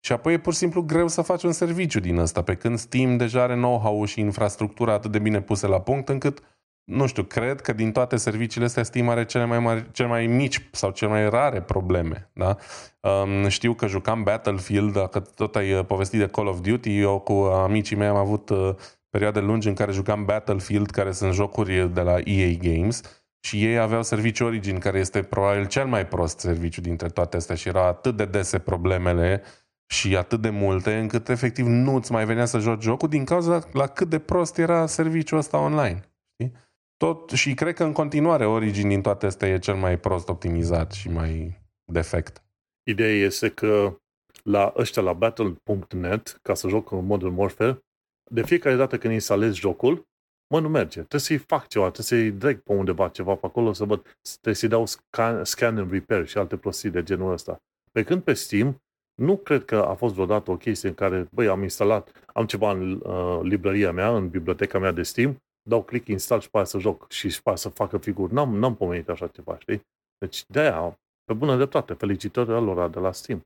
Și apoi e pur și simplu greu să faci un serviciu din ăsta, pe când Steam deja are know-how și infrastructura atât de bine puse la punct încât nu știu, cred că din toate serviciile astea Steam are cele mai, mari, cele mai mici sau cele mai rare probleme. Da? Um, știu că jucam Battlefield, dacă tot ai uh, povestit de Call of Duty, eu cu amicii mei am avut uh, perioade lungi în care jucam Battlefield, care sunt jocuri de la EA Games, și ei aveau serviciu Origin, care este probabil cel mai prost serviciu dintre toate astea și erau atât de dese problemele și atât de multe, încât efectiv nu-ți mai venea să joci jocul din cauza la cât de prost era serviciul ăsta online. Știi? Tot, și cred că în continuare Origin din toate astea e cel mai prost optimizat și mai defect. Ideea este că la ăștia la Battle.net, ca să joc în Modern Warfare, de fiecare dată când instalezi jocul, mă, nu merge. Trebuie să-i fac ceva, trebuie să-i drag pe undeva ceva pe acolo, să văd, trebuie să-i dau scan, scan and repair și alte prostii de genul ăsta. Pe când pe Steam, nu cred că a fost vreodată o chestie în care, băi, am instalat, am ceva în uh, librăria mea, în biblioteca mea de Steam, dau click, install și pe să joc și și pe să facă figuri. N-am, n-am pomenit așa ceva, știi? Deci de-aia, pe bună dreptate, felicitări lor de la Steam.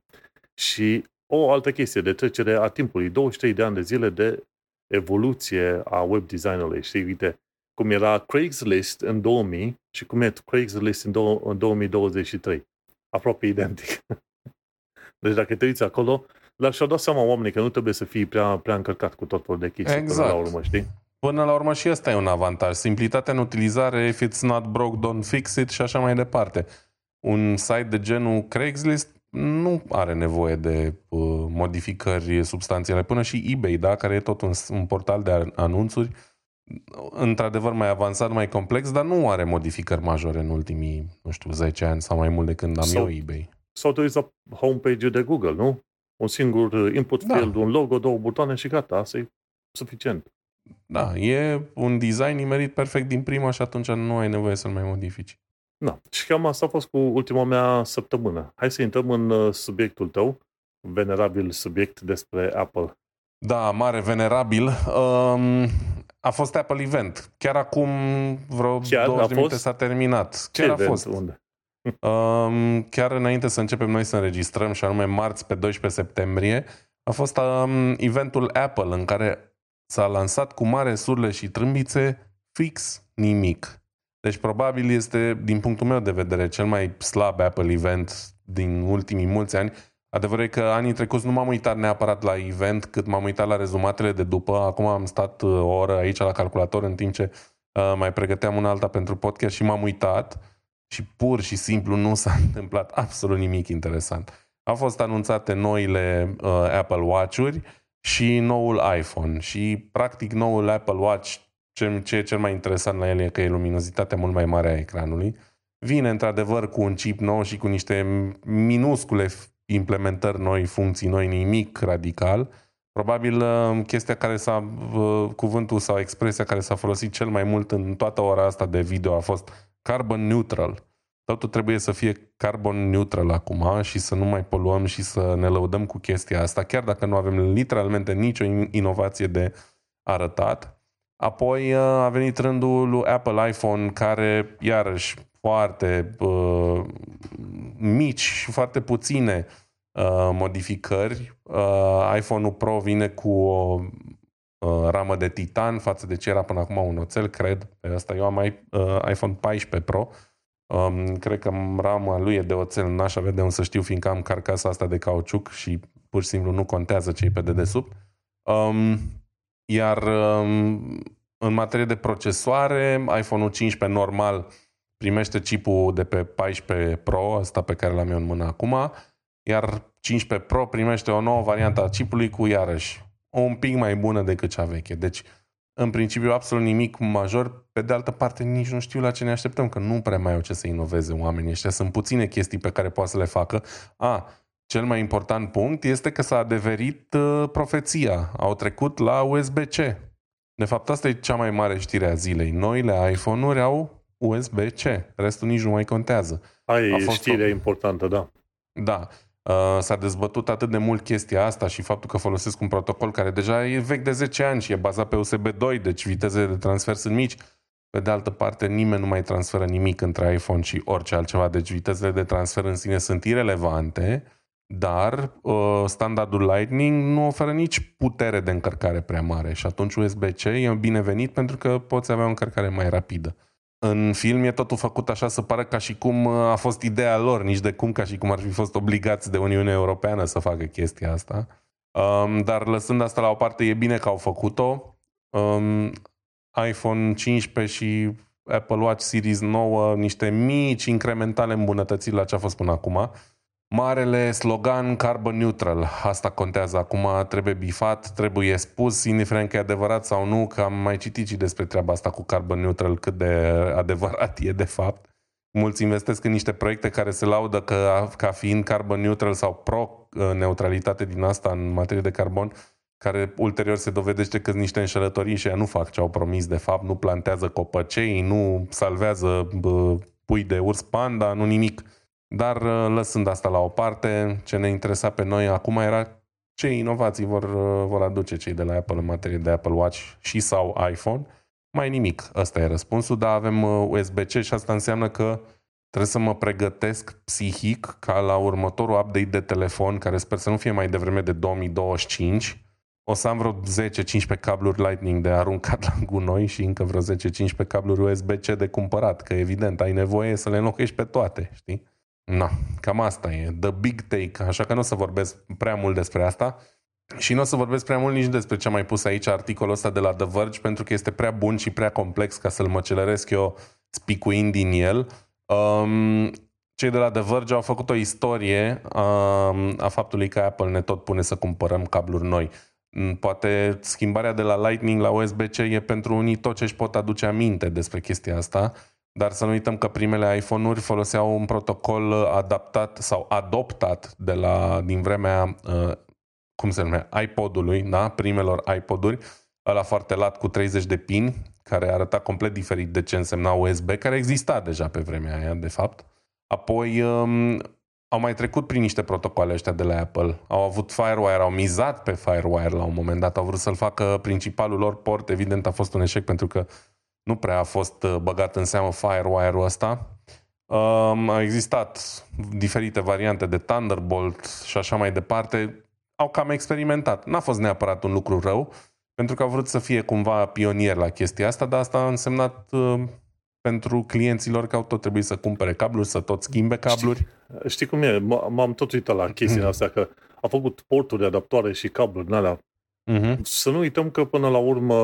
Și o altă chestie de trecere a timpului, 23 de ani de zile de evoluție a web designului. Știi, uite, cum era Craigslist în 2000 și cum e Craigslist în, do- în 2023. Aproape identic. deci dacă te uiți acolo, dar și-au dat seama oamenii că nu trebuie să fii prea, prea încărcat cu tot felul de chestii exact. până la urmă, știi? Până la urmă și ăsta e un avantaj. Simplitatea în utilizare, if it's not broke, don't fix it și așa mai departe. Un site de genul Craigslist nu are nevoie de uh, modificări substanțiale. Până și eBay, da, care e tot un, un portal de anunțuri, într-adevăr mai avansat, mai complex, dar nu are modificări majore în ultimii, nu știu, 10 ani sau mai mult de când am sau, eu eBay. Sau te uiți la homepage-ul de Google, nu? Un singur input da. field, un logo, două butoane și gata, asta e suficient. Da, e un design nimerit perfect din prima și atunci nu ai nevoie să-l mai modifici. Da, și cam asta a fost cu ultima mea săptămână. Hai să intrăm în uh, subiectul tău, venerabil subiect despre Apple. Da, mare venerabil. Um, a fost Apple Event. Chiar acum vreo Chiar 20 de minute s-a terminat. Chiar Ce a event? fost. Unde? Um, chiar înainte să începem noi să înregistrăm, și anume marți pe 12 septembrie, a fost um, eventul Apple în care s-a lansat cu mare surle și trâmbițe fix nimic. Deci probabil este, din punctul meu de vedere, cel mai slab Apple event din ultimii mulți ani. Adevărul e că anii trecuți nu m-am uitat neapărat la event, cât m-am uitat la rezumatele de după. Acum am stat uh, o oră aici la calculator în timp ce uh, mai pregăteam un alta pentru podcast și m-am uitat și pur și simplu nu s-a întâmplat absolut nimic interesant. Au fost anunțate noile uh, Apple Watch-uri și noul iPhone și practic noul Apple Watch ce, ce e cel mai interesant la el e că e luminozitatea mult mai mare a ecranului. Vine într-adevăr cu un chip nou și cu niște minuscule implementări noi, funcții noi, nimic radical. Probabil uh, chestia care s-a, uh, cuvântul sau expresia care s-a folosit cel mai mult în toată ora asta de video a fost carbon neutral. Totul trebuie să fie carbon neutral acum și să nu mai poluăm și să ne lăudăm cu chestia asta, chiar dacă nu avem literalmente nicio inovație de arătat. Apoi uh, a venit rândul lui Apple iPhone, care, iarăși, foarte uh, mici și foarte puține uh, modificări. Uh, iPhone-ul Pro vine cu o uh, ramă de titan față de ce era până acum un oțel, cred. Pe asta eu am uh, iPhone 14 Pro. Um, cred că rama lui e de oțel, n-aș avea de unde să știu, fiindcă am carcasa asta de cauciuc și pur și simplu nu contează ce e pe dedesubt. Um, iar um, în materie de procesoare, iPhone-ul 15 normal primește chipul de pe 14 Pro, asta pe care l-am eu în mână acum, iar 15 Pro primește o nouă variantă a chipului cu iarăși o un pic mai bună decât cea veche. Deci, în principiu, absolut nimic major. Pe de altă parte, nici nu știu la ce ne așteptăm, că nu prea mai au ce să inoveze oamenii ăștia. Sunt puține chestii pe care poate să le facă. A, cel mai important punct este că s-a adeverit uh, profeția. Au trecut la USB-C. De fapt, asta e cea mai mare știre a zilei. Noile iPhone-uri au USB-C. Restul nici nu mai contează. Aia e știrea o... importantă, da. Da. Uh, s-a dezbătut atât de mult chestia asta și faptul că folosesc un protocol care deja e vechi de 10 ani și e bazat pe USB 2, deci vitezele de transfer sunt mici. Pe de altă parte, nimeni nu mai transferă nimic între iPhone și orice altceva, deci vitezele de transfer în sine sunt irelevante, dar uh, standardul Lightning nu oferă nici putere de încărcare prea mare și atunci USB-C e binevenit pentru că poți avea o încărcare mai rapidă. În film e totul făcut așa să pară ca și cum uh, a fost ideea lor, nici de cum ca și cum ar fi fost obligați de Uniunea Europeană să facă chestia asta. Um, dar lăsând asta la o parte, e bine că au făcut-o. Um, iPhone 15 și Apple Watch Series 9, niște mici incrementale îmbunătățiri la ce a fost până acum. Marele slogan carbon neutral. Asta contează acum, trebuie bifat, trebuie spus, indiferent că e adevărat sau nu, că am mai citit și despre treaba asta cu carbon neutral, cât de adevărat e de fapt. Mulți investesc în niște proiecte care se laudă că, ca fiind carbon neutral sau pro-neutralitate din asta în materie de carbon, care ulterior se dovedește că sunt niște înșelătorii și ea nu fac ce au promis de fapt, nu plantează copăcei, nu salvează bă, pui de urs panda, nu nimic dar uh, lăsând asta la o parte, ce ne interesa pe noi acum era ce inovații vor, uh, vor aduce cei de la Apple în materie de Apple Watch și sau iPhone. Mai nimic, ăsta e răspunsul, dar avem USB-C uh, și asta înseamnă că trebuie să mă pregătesc psihic ca la următorul update de telefon, care sper să nu fie mai devreme de 2025, o să am vreo 10-15 cabluri Lightning de aruncat la gunoi și încă vreo 10-15 cabluri USB-C de cumpărat, că evident ai nevoie să le înlocuiești pe toate, știi? Na, cam asta e. The big take. Așa că nu o să vorbesc prea mult despre asta. Și nu o să vorbesc prea mult nici despre ce am mai pus aici articolul ăsta de la The Verge, pentru că este prea bun și prea complex ca să-l măceleresc eu spicuind din el. Um, cei de la The Verge au făcut o istorie um, a faptului că Apple ne tot pune să cumpărăm cabluri noi. Mm, poate schimbarea de la Lightning la USB-C e pentru unii tot ce își pot aduce aminte despre chestia asta dar să nu uităm că primele iPhone-uri foloseau un protocol adaptat sau adoptat de la, din vremea, uh, cum se numea, iPod-ului, da? primelor iPod-uri, ăla foarte lat cu 30 de pini, care arăta complet diferit de ce însemna USB, care exista deja pe vremea aia, de fapt. Apoi um, au mai trecut prin niște protocoale ăștia de la Apple. Au avut FireWire, au mizat pe FireWire la un moment dat, au vrut să-l facă principalul lor port, evident a fost un eșec pentru că nu prea a fost uh, băgat în seamă Firewire-ul ăsta. Um, au existat diferite variante de Thunderbolt și așa mai departe. Au cam experimentat. N-a fost neapărat un lucru rău, pentru că au vrut să fie cumva pionier la chestia asta, dar asta a însemnat uh, pentru clienților că au tot trebuit să cumpere cabluri, să tot schimbe cabluri. Știi, știi cum e? M-am tot uitat la chestia mm. asta, că a făcut porturi, adaptoare și cabluri în alea. Mm-hmm. Să nu uităm că până la urmă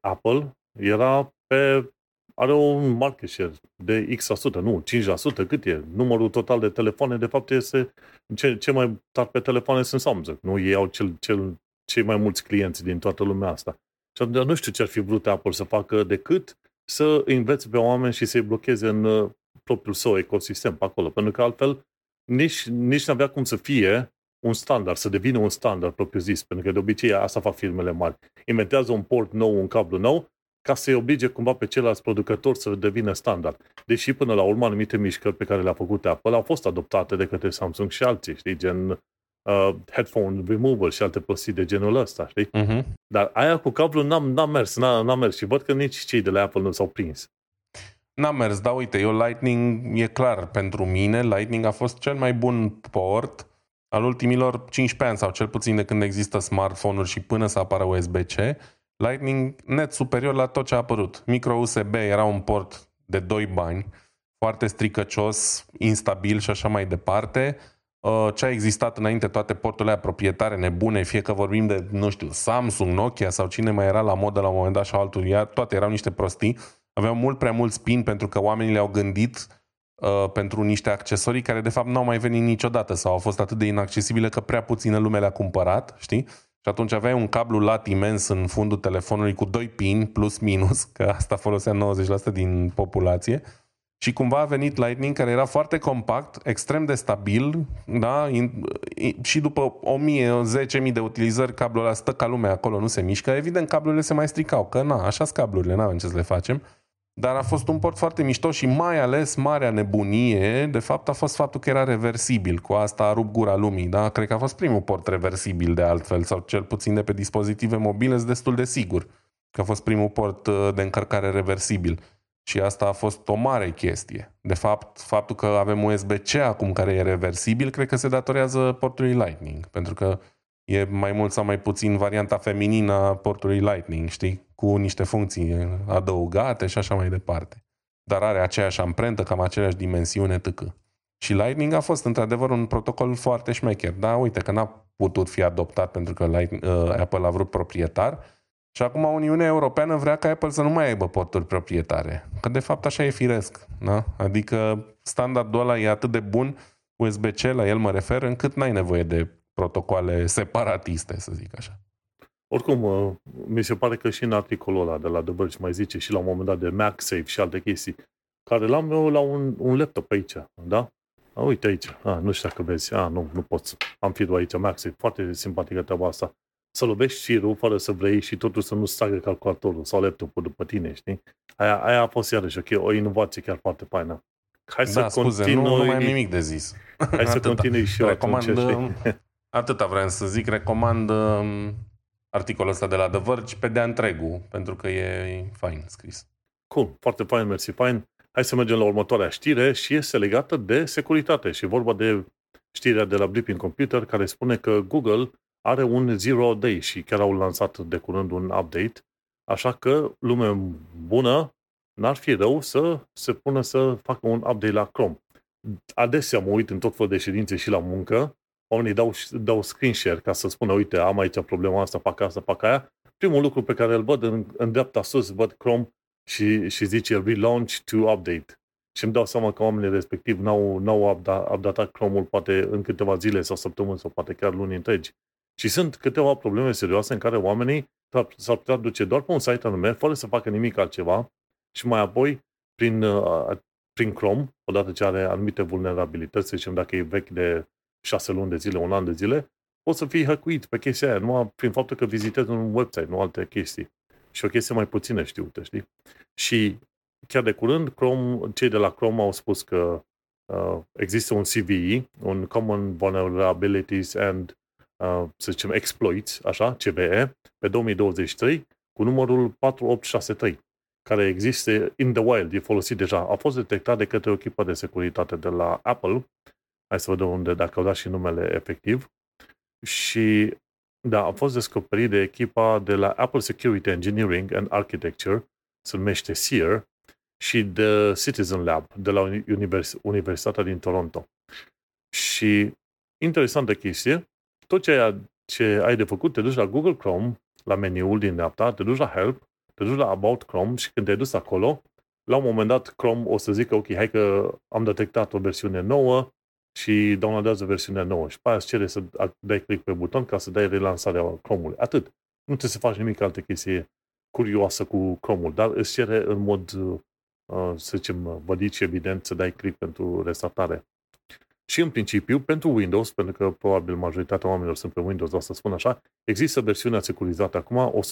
Apple era pe are un market share de X%, nu, 5%, cât e? Numărul total de telefoane, de fapt, este ce, ce mai tare pe telefoane sunt Samsung. Nu, ei au cel, cel, cei mai mulți clienți din toată lumea asta. Și atunci nu știu ce ar fi vrut Apple să facă decât să înveți pe oameni și să-i blocheze în uh, propriul său ecosistem pe acolo. Pentru că altfel nici, nici nu avea cum să fie un standard, să devină un standard propriu zis. Pentru că de obicei asta fac firmele mari. Inventează un port nou, un cablu nou, ca să-i oblige cumva pe ceilalți producători să devină standard. Deși până la urmă anumite mișcări pe care le-a făcut Apple au fost adoptate de către Samsung și alții, știi, gen uh, headphone removal și alte prostii de genul ăsta, știi? Uh-huh. Dar aia cu cablu n-am, n-am mers, n-am, n-am mers și văd că nici cei de la Apple nu s-au prins. N-am mers, dar uite, eu Lightning e clar pentru mine, Lightning a fost cel mai bun port al ultimilor 15 ani sau cel puțin de când există smartphone-uri și până să apară USB-C Lightning net superior la tot ce a apărut. Micro USB era un port de 2 bani, foarte stricăcios, instabil și așa mai departe. Uh, ce a existat înainte, toate porturile proprietare nebune, fie că vorbim de, nu știu, Samsung, Nokia sau cine mai era la modă la un moment dat și altul, toate erau niște prostii. Aveau mult prea mult spin pentru că oamenii le-au gândit uh, pentru niște accesorii care de fapt n-au mai venit niciodată sau au fost atât de inaccesibile că prea puțină lume le-a cumpărat, știi? Și atunci aveai un cablu lat imens în fundul telefonului cu doi pin plus minus, că asta folosea 90% din populație. Și cumva a venit Lightning care era foarte compact, extrem de stabil, da? și după 1000, 10.000 de utilizări cablul ăla stă ca lumea acolo, nu se mișcă. Evident, cablurile se mai stricau, că na, așa sunt cablurile, n-avem ce să le facem. Dar a fost un port foarte mișto și mai ales marea nebunie, de fapt, a fost faptul că era reversibil. Cu asta a rupt gura lumii, da? Cred că a fost primul port reversibil de altfel, sau cel puțin de pe dispozitive mobile, sunt destul de sigur că a fost primul port uh, de încărcare reversibil. Și asta a fost o mare chestie. De fapt, faptul că avem USB-C acum care e reversibil, cred că se datorează portului Lightning, pentru că e mai mult sau mai puțin varianta feminină a portului Lightning, știi? Cu niște funcții adăugate și așa mai departe. Dar are aceeași amprentă, cam aceeași dimensiune, tâcă. Și Lightning a fost într-adevăr un protocol foarte șmecher. Da, uite că n-a putut fi adoptat pentru că Light, uh, Apple a vrut proprietar și acum Uniunea Europeană vrea ca Apple să nu mai aibă porturi proprietare. Că de fapt așa e firesc. Da? Adică standardul ăla e atât de bun, USB-C, la el mă refer, încât n-ai nevoie de protocoale separatiste, să zic așa. Oricum, uh, mi se pare că și în articolul ăla de la The Verge mai zice și la un moment dat de MagSafe și alte chestii, care l-am eu la un, un laptop aici, da? A, uite aici, a, nu știu dacă vezi, a, nu, nu poți, am firul aici, MagSafe, foarte simpatică treaba asta. Să lovești firul fără să vrei și totul să nu stragă calculatorul sau laptopul după tine, știi? Aia, aia a fost iarăși ok, o inovație chiar foarte faină. Hai da, să scuze, continui... nu, nu mai am nimic de zis. Hai să continui și eu Recomand, atunci, Atâta vreau să zic, recomand um, articolul ăsta de la The Verge pe de întregul, pentru că e fain scris. Cool, foarte fain, mersi, fain. Hai să mergem la următoarea știre și este legată de securitate și vorba de știrea de la Blipping Computer care spune că Google are un zero day și chiar au lansat de curând un update, așa că lume bună n-ar fi rău să se pună să facă un update la Chrome. Adesea mă uit în tot felul de ședințe și la muncă oamenii dau, dau screen share ca să spună, uite, am aici problema asta, fac asta, fac aia. Primul lucru pe care îl văd în, în dreapta sus, văd Chrome și, și zice relaunch to update. Și îmi dau seama că oamenii respectiv n-au, n-au updatat Chrome-ul poate în câteva zile sau săptămâni sau poate chiar luni întregi. Și sunt câteva probleme serioase în care oamenii s-ar putea duce doar pe un site anume, fără să facă nimic altceva și mai apoi, prin, uh, prin Chrome, odată ce are anumite vulnerabilități, să zicem dacă e vechi de șase luni de zile, un an de zile, poți să fii hăcuit pe chestia aia, numai prin faptul că vizitezi un website, nu alte chestii. Și o chestie mai puțină știută, știi? Și chiar de curând, Chrome, cei de la Chrome au spus că uh, există un CVE, un Common Vulnerabilities and, uh, să zicem, Exploits, așa, CVE, pe 2023, cu numărul 4863, care există in the wild, e folosit deja, a fost detectat de către o echipă de securitate de la Apple. Hai să vedem unde, dacă au dat și numele efectiv. Și da, a fost descoperit de echipa de la Apple Security Engineering and Architecture, se numește SEER, și de Citizen Lab de la Univers- Universitatea din Toronto. Și interesantă chestie, tot ce ai, ce ai de făcut, te duci la Google Chrome, la meniul din dreapta, te duci la Help, te duci la About Chrome și când te-ai dus acolo, la un moment dat Chrome o să zică, ok, hai că am detectat o versiune nouă și downloadează versiunea nouă. Și pe aia îți cere să dai click pe buton ca să dai relansarea Chrome-ului. Atât. Nu trebuie să faci nimic alte chestie curioasă cu Chrome-ul, dar îți cere în mod, uh, să zicem, vădit și evident să dai click pentru restartare. Și în principiu, pentru Windows, pentru că probabil majoritatea oamenilor sunt pe Windows, o să spun așa, există versiunea securizată acum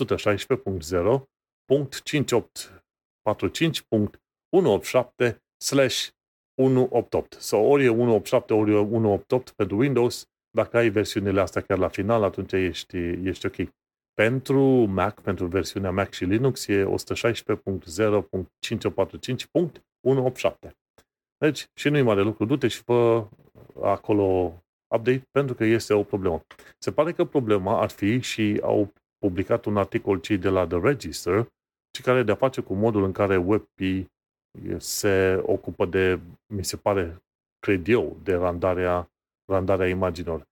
116.0.5845.187 slash 188. Sau ori e 187, ori e 188 pentru Windows. Dacă ai versiunile astea chiar la final, atunci ești, ești ok. Pentru Mac, pentru versiunea Mac și Linux, e 116.0.545.187. Deci, și nu-i mare lucru, du-te și fă acolo update pentru că este o problemă. Se pare că problema ar fi și au publicat un articol cei de la The Register, și care de a face cu modul în care WebP se ocupă de, mi se pare, cred eu, de randarea, randarea imaginilor.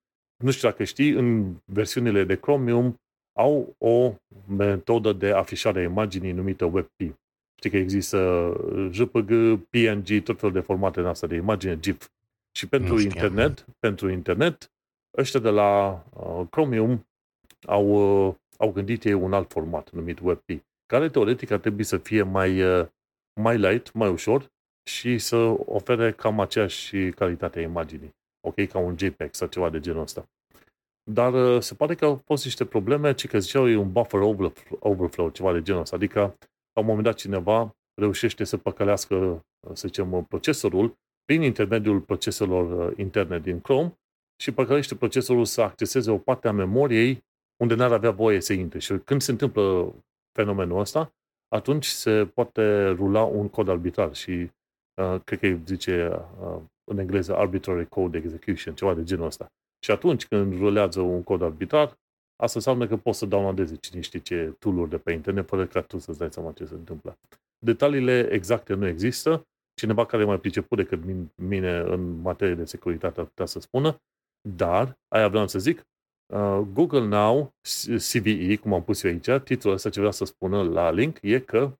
Nu știu dacă știi, în versiunile de Chromium au o metodă de afișare a imaginii numită WebP. Știi că există JPG, PNG, tot felul de formate în asta de imagine, GIF. Și pentru internet, pentru internet, ăștia de la uh, Chromium au, uh, au gândit ei un alt format numit WebP, care teoretic ar trebui să fie mai, uh, mai light, mai ușor și să ofere cam aceeași calitate a imaginii. Ok, ca un JPEG sau ceva de genul ăsta. Dar uh, se pare că au fost niște probleme, ci că ziceau e un buffer overflow, ceva de genul ăsta. Adică, la un moment dat, cineva reușește să păcălească, să zicem, procesorul prin intermediul proceselor uh, interne din Chrome și păcălește procesorul să acceseze o parte a memoriei unde n-ar avea voie să intre. Și când se întâmplă fenomenul ăsta, atunci se poate rula un cod arbitrar și uh, cred că zice uh, în engleză arbitrary code execution, ceva de genul ăsta. Și atunci când rulează un cod arbitrar, asta înseamnă că poți să downloadeze cine știe ce tool de pe internet fără ca tu să-ți dai seama ce se întâmplă. Detaliile exacte nu există. Cineva care e mai priceput decât mine în materie de securitate ar putea să spună, dar, aia vreau să zic, uh, Google Now, CVE, cum am pus eu aici, titlul ăsta ce vreau să spună la link, e că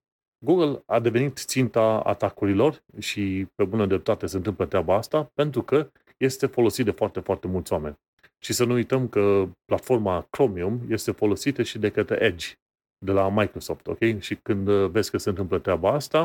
Google a devenit ținta atacurilor și pe bună dreptate se întâmplă treaba asta pentru că este folosit de foarte, foarte mulți oameni. Și să nu uităm că platforma Chromium este folosită și de către Edge, de la Microsoft, ok? Și când uh, vezi că se întâmplă treaba asta,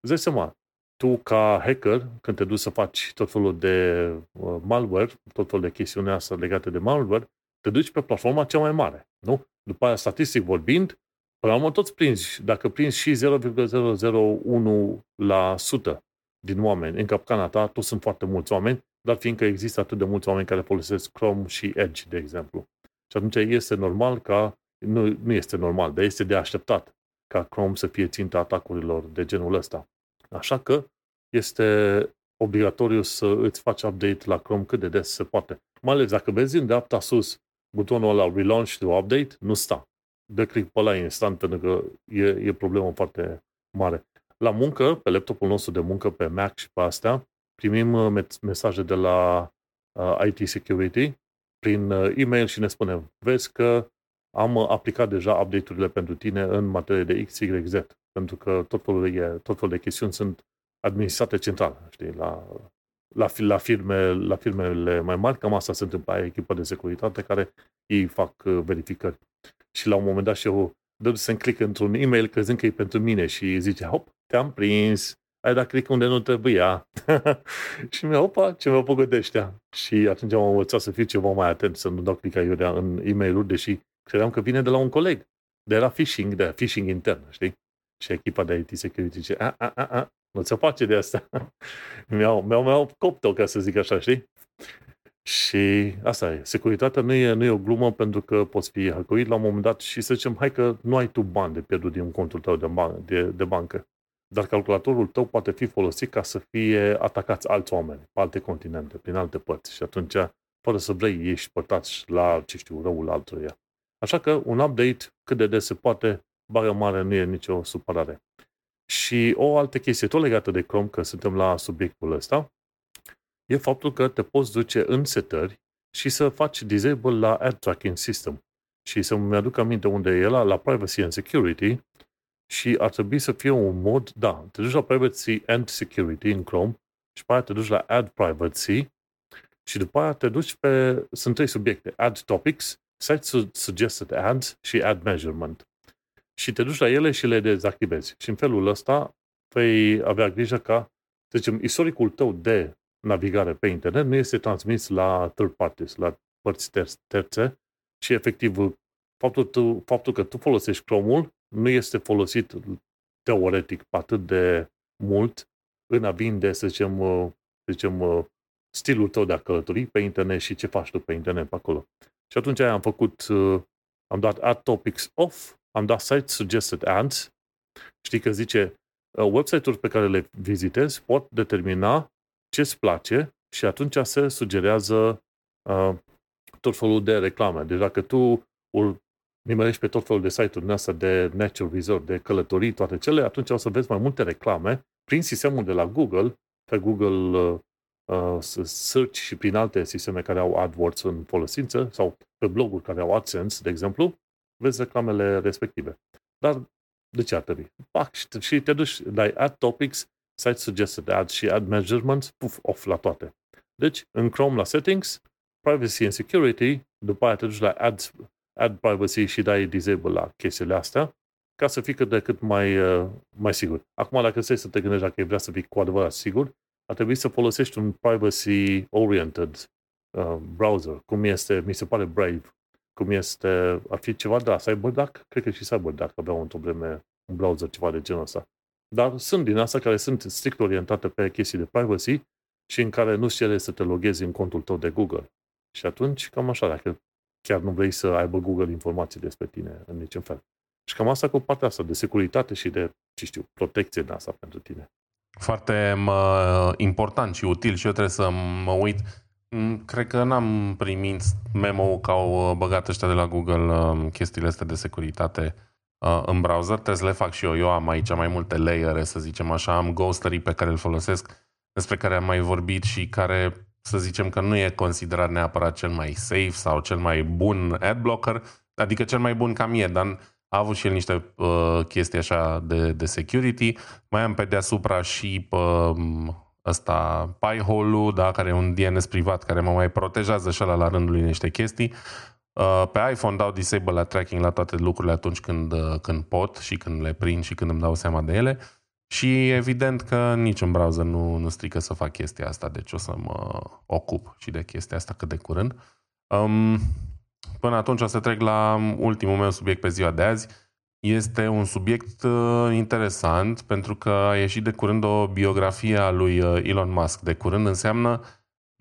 îți dai seama, tu ca hacker, când te duci să faci tot felul de uh, malware, tot felul de chestiuni astea legate de malware, te duci pe platforma cea mai mare, nu? După aia, statistic vorbind, până la urmă toți prinzi. Dacă prinzi și 0,001% din oameni în capcana ta, toți sunt foarte mulți oameni, dar fiindcă există atât de mulți oameni care folosesc Chrome și Edge, de exemplu. Și atunci este normal ca, nu, nu este normal, dar este de așteptat ca Chrome să fie ținta atacurilor de genul ăsta. Așa că este obligatoriu să îți faci update la Chrome cât de des se poate. Mai ales dacă vezi în dreapta sus butonul ăla Relaunch to Update, nu sta. Dă click pe ăla instant pentru că e, e problemă foarte mare. La muncă, pe laptopul nostru de muncă, pe Mac și pe astea, primim uh, mesaje de la uh, IT Security prin uh, e-mail și ne spune, vezi că am aplicat deja update-urile pentru tine în materie de XYZ, pentru că tot felul de, tot felul de chestiuni sunt administrate central, știi, la, la, la, firme, la firmele mai mari, cam asta se întâmplă, ai echipă de securitate care ei fac verificări. Și la un moment dat și eu dă să-mi click într-un e-mail crezând că e pentru mine și zice, hop, te-am prins, ai dat click unde nu trebuia. și mi-a, opa, ce mă păgădește. Și atunci am învățat să fiu ceva mai atent, să nu dau click aiurea în e mail deși credeam că vine de la un coleg. De era phishing, de phishing intern, știi? Și echipa de IT security zice, a, a, a, a, nu ți face de asta. mi-au, mi-au, mi-au copt-o, ca să zic așa, știi? Și asta e. Securitatea nu e, nu e o glumă pentru că poți fi hackuit la un moment dat și să zicem, hai că nu ai tu bani de pierdut din contul tău de, ban- de, de bancă. Dar calculatorul tău poate fi folosit ca să fie atacați alți oameni pe alte continente, prin alte părți. Și atunci, fără să vrei, ești părtați la, ce știu, răul altuia. Așa că un update, cât de des se poate, bagă mare, nu e nicio supărare. Și o altă chestie, tot legată de Chrome, că suntem la subiectul ăsta, e faptul că te poți duce în setări și să faci disable la Ad Tracking System. Și să-mi aduc aminte unde e la, la Privacy and Security, și ar trebui să fie un mod, da, te duci la Privacy and Security în Chrome și după aia te duci la Add Privacy și după aia te duci pe, sunt trei subiecte, Add Topics, Site Suggested Ads și Add Measurement. Și te duci la ele și le dezactivezi. Și în felul ăsta vei avea grijă ca, să zicem, istoricul tău de navigare pe internet nu este transmis la third parties, la părți terțe, și efectiv faptul, tu, faptul că tu folosești Chrome-ul nu este folosit teoretic atât de mult în a vinde, să zicem, uh, să zicem uh, stilul tău de a călători pe internet și ce faci tu pe internet pe acolo. Și atunci am făcut, uh, am dat Ad Topics Off, am dat Site Suggested Ads. Știi că zice, website-uri pe care le vizitezi pot determina ce îți place și atunci se sugerează uh, tot felul de reclame. Deci dacă tu nimerești pe tot felul de site-uri din asta de natural resort, de călătorii, toate cele, atunci o să vezi mai multe reclame prin sistemul de la Google, pe Google uh, uh Search și prin alte sisteme care au AdWords în folosință sau pe bloguri care au AdSense, de exemplu, vezi reclamele respective. Dar de ce ar trebui? Pac, și te duci, dai Ad Topics, Site Suggested Ads și Ad Measurements, puf, off la toate. Deci, în Chrome la Settings, Privacy and Security, după aia te duci la Ads add privacy și dai disable la chestiile astea, ca să fii cât de cât mai, uh, mai sigur. Acum, dacă stai să te gândești dacă vrea să fii cu adevărat sigur, ar trebui să folosești un privacy-oriented uh, browser, cum este, mi se pare Brave, cum este, ar fi ceva de la CyberDuck, cred că și CyberDuck avea un probleme, un browser, ceva de genul ăsta. Dar sunt din asta care sunt strict orientate pe chestii de privacy și în care nu-ți cere să te loghezi în contul tău de Google. Și atunci, cam așa, dacă chiar nu vrei să aibă Google informații despre tine în niciun fel. Și cam asta cu partea asta de securitate și de, ce știu, protecție de asta pentru tine. Foarte mă, important și util și eu trebuie să mă uit. Mm, cred că n-am primit memo că au băgat ăștia de la Google um, chestiile astea de securitate uh, în browser. Trebuie să le fac și eu. Eu am aici mai multe layere, să zicem așa. Am Ghostery pe care îl folosesc, despre care am mai vorbit și care să zicem că nu e considerat neapărat cel mai safe sau cel mai bun adblocker, adică cel mai bun ca mie, dar a avut și el niște uh, chestii așa de, de security. Mai am pe deasupra și pe um, ăsta Pi-hole-ul, da, care e un DNS privat care mă mai protejează și ăla la rândul lui niște chestii. Uh, pe iPhone dau disable la tracking la toate lucrurile atunci când, uh, când pot și când le prind și când îmi dau seama de ele. Și evident că niciun browser nu, nu strică să fac chestia asta, deci o să mă ocup și de chestia asta cât de curând. Um, până atunci o să trec la ultimul meu subiect pe ziua de azi. Este un subiect uh, interesant pentru că a ieșit de curând o biografie a lui uh, Elon Musk. De curând înseamnă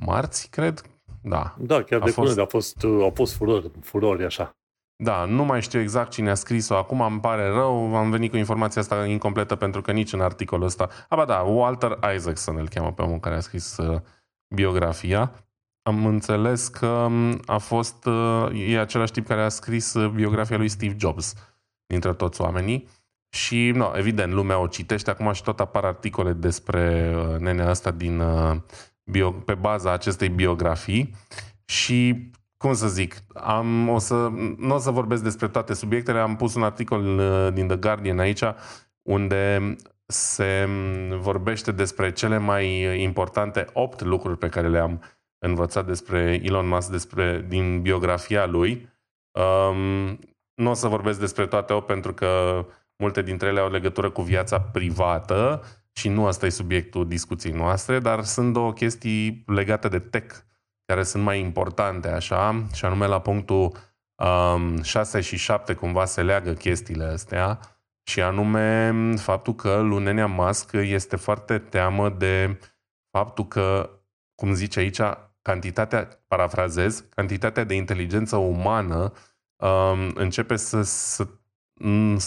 marți, cred? Da. Da, chiar a de fost... curând a fost, uh, a fost furori, furori așa. Da, nu mai știu exact cine a scris-o acum, îmi pare rău, am venit cu informația asta incompletă pentru că nici în articolul ăsta... Aba da, Walter Isaacson îl cheamă pe omul care a scris uh, biografia. Am înțeles că um, a fost... Uh, e același tip care a scris uh, biografia lui Steve Jobs, dintre toți oamenii. Și, no, evident, lumea o citește acum și tot apar articole despre uh, nenea asta din, uh, bio, pe baza acestei biografii. Și cum să zic, am, o să, nu o să vorbesc despre toate subiectele, am pus un articol uh, din The Guardian aici, unde se vorbește despre cele mai importante opt lucruri pe care le-am învățat despre Elon Musk, despre, din biografia lui. Um, nu o să vorbesc despre toate opt pentru că multe dintre ele au legătură cu viața privată și nu asta e subiectul discuției noastre, dar sunt două chestii legate de tech care sunt mai importante, așa, și anume la punctul um, 6 și 7 cumva se leagă chestiile astea, și anume faptul că lunenia Musk este foarte teamă de faptul că, cum zice aici, cantitatea, parafrazez, cantitatea de inteligență umană um, începe să, să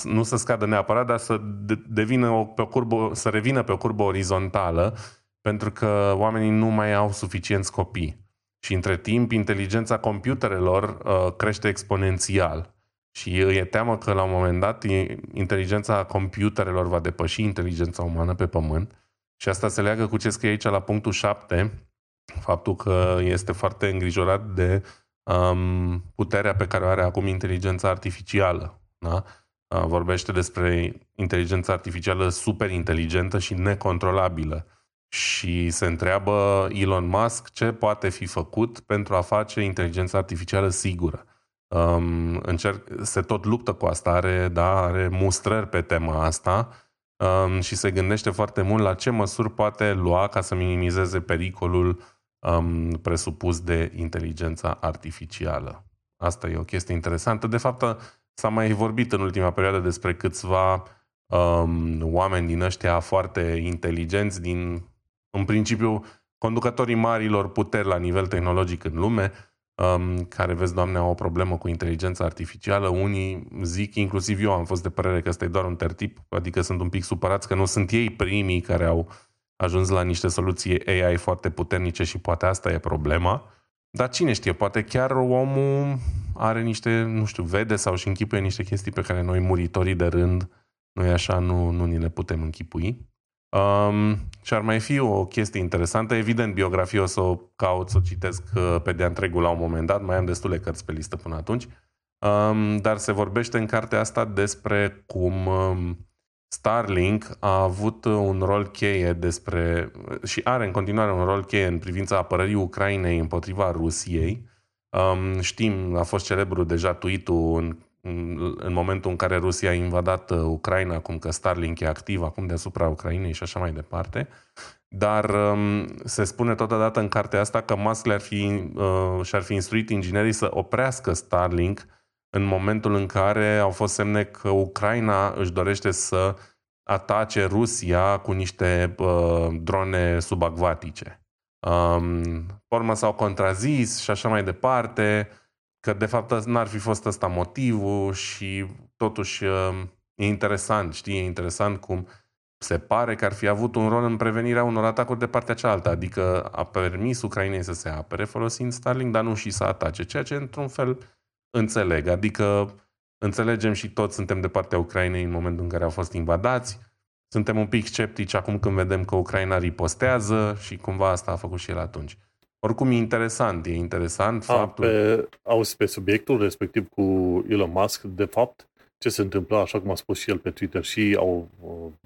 nu să scadă neapărat, dar să devină o, pe o curbă, să revină pe o curbă orizontală, pentru că oamenii nu mai au suficienți copii. Și între timp, inteligența computerelor uh, crește exponențial. Și e teamă că la un moment dat inteligența computerelor va depăși inteligența umană pe pământ. Și asta se leagă cu ce scrie aici la punctul 7, faptul că este foarte îngrijorat de um, puterea pe care o are acum inteligența artificială. Da? Uh, vorbește despre inteligența artificială super inteligentă și necontrolabilă. Și se întreabă Elon Musk ce poate fi făcut pentru a face inteligența artificială sigură. Um, încerc, se tot luptă cu asta, are, da, are mustrări pe tema asta um, și se gândește foarte mult la ce măsuri poate lua ca să minimizeze pericolul um, presupus de inteligența artificială. Asta e o chestie interesantă. De fapt, s-a mai vorbit în ultima perioadă despre câțiva um, oameni din ăștia foarte inteligenți, din, în principiu, conducătorii marilor puteri la nivel tehnologic în lume, um, care, vezi, Doamne, au o problemă cu inteligența artificială. Unii zic, inclusiv eu am fost de părere că ăsta e doar un tertip, adică sunt un pic supărați că nu sunt ei primii care au ajuns la niște soluții AI foarte puternice și poate asta e problema. Dar cine știe, poate chiar omul are niște, nu știu, vede sau și închipuie niște chestii pe care noi, muritorii de rând, noi așa nu, nu ni le putem închipui. Um, și ar mai fi o chestie interesantă. Evident, biografia o să o caut, să o citesc uh, pe de întregul la un moment dat. Mai am destule cărți pe listă până atunci. Um, dar se vorbește în cartea asta despre cum um, Starlink a avut un rol cheie despre și are în continuare un rol cheie în privința apărării Ucrainei împotriva Rusiei. Um, știm, a fost celebru deja tweet-ul în în momentul în care Rusia a invadat uh, Ucraina, cum că Starlink e activ acum deasupra Ucrainei și așa mai departe. Dar um, se spune totodată în cartea asta că Musk le-ar fi, uh, și-ar fi instruit inginerii să oprească Starlink în momentul în care au fost semne că Ucraina își dorește să atace Rusia cu niște uh, drone subacvatice. Um, urmă s-au contrazis și așa mai departe că de fapt n-ar fi fost ăsta motivul și totuși uh, e interesant, știi, e interesant cum se pare că ar fi avut un rol în prevenirea unor atacuri de partea cealaltă, adică a permis Ucrainei să se apere folosind Starlink, dar nu și să atace, ceea ce într-un fel înțeleg, adică înțelegem și toți suntem de partea Ucrainei în momentul în care au fost invadați, suntem un pic sceptici acum când vedem că Ucraina ripostează și cumva asta a făcut și el atunci. Oricum e interesant, e interesant a, faptul... Pe, auzi, pe subiectul respectiv cu Elon Musk, de fapt, ce se întâmplă, așa cum a spus și el pe Twitter și au,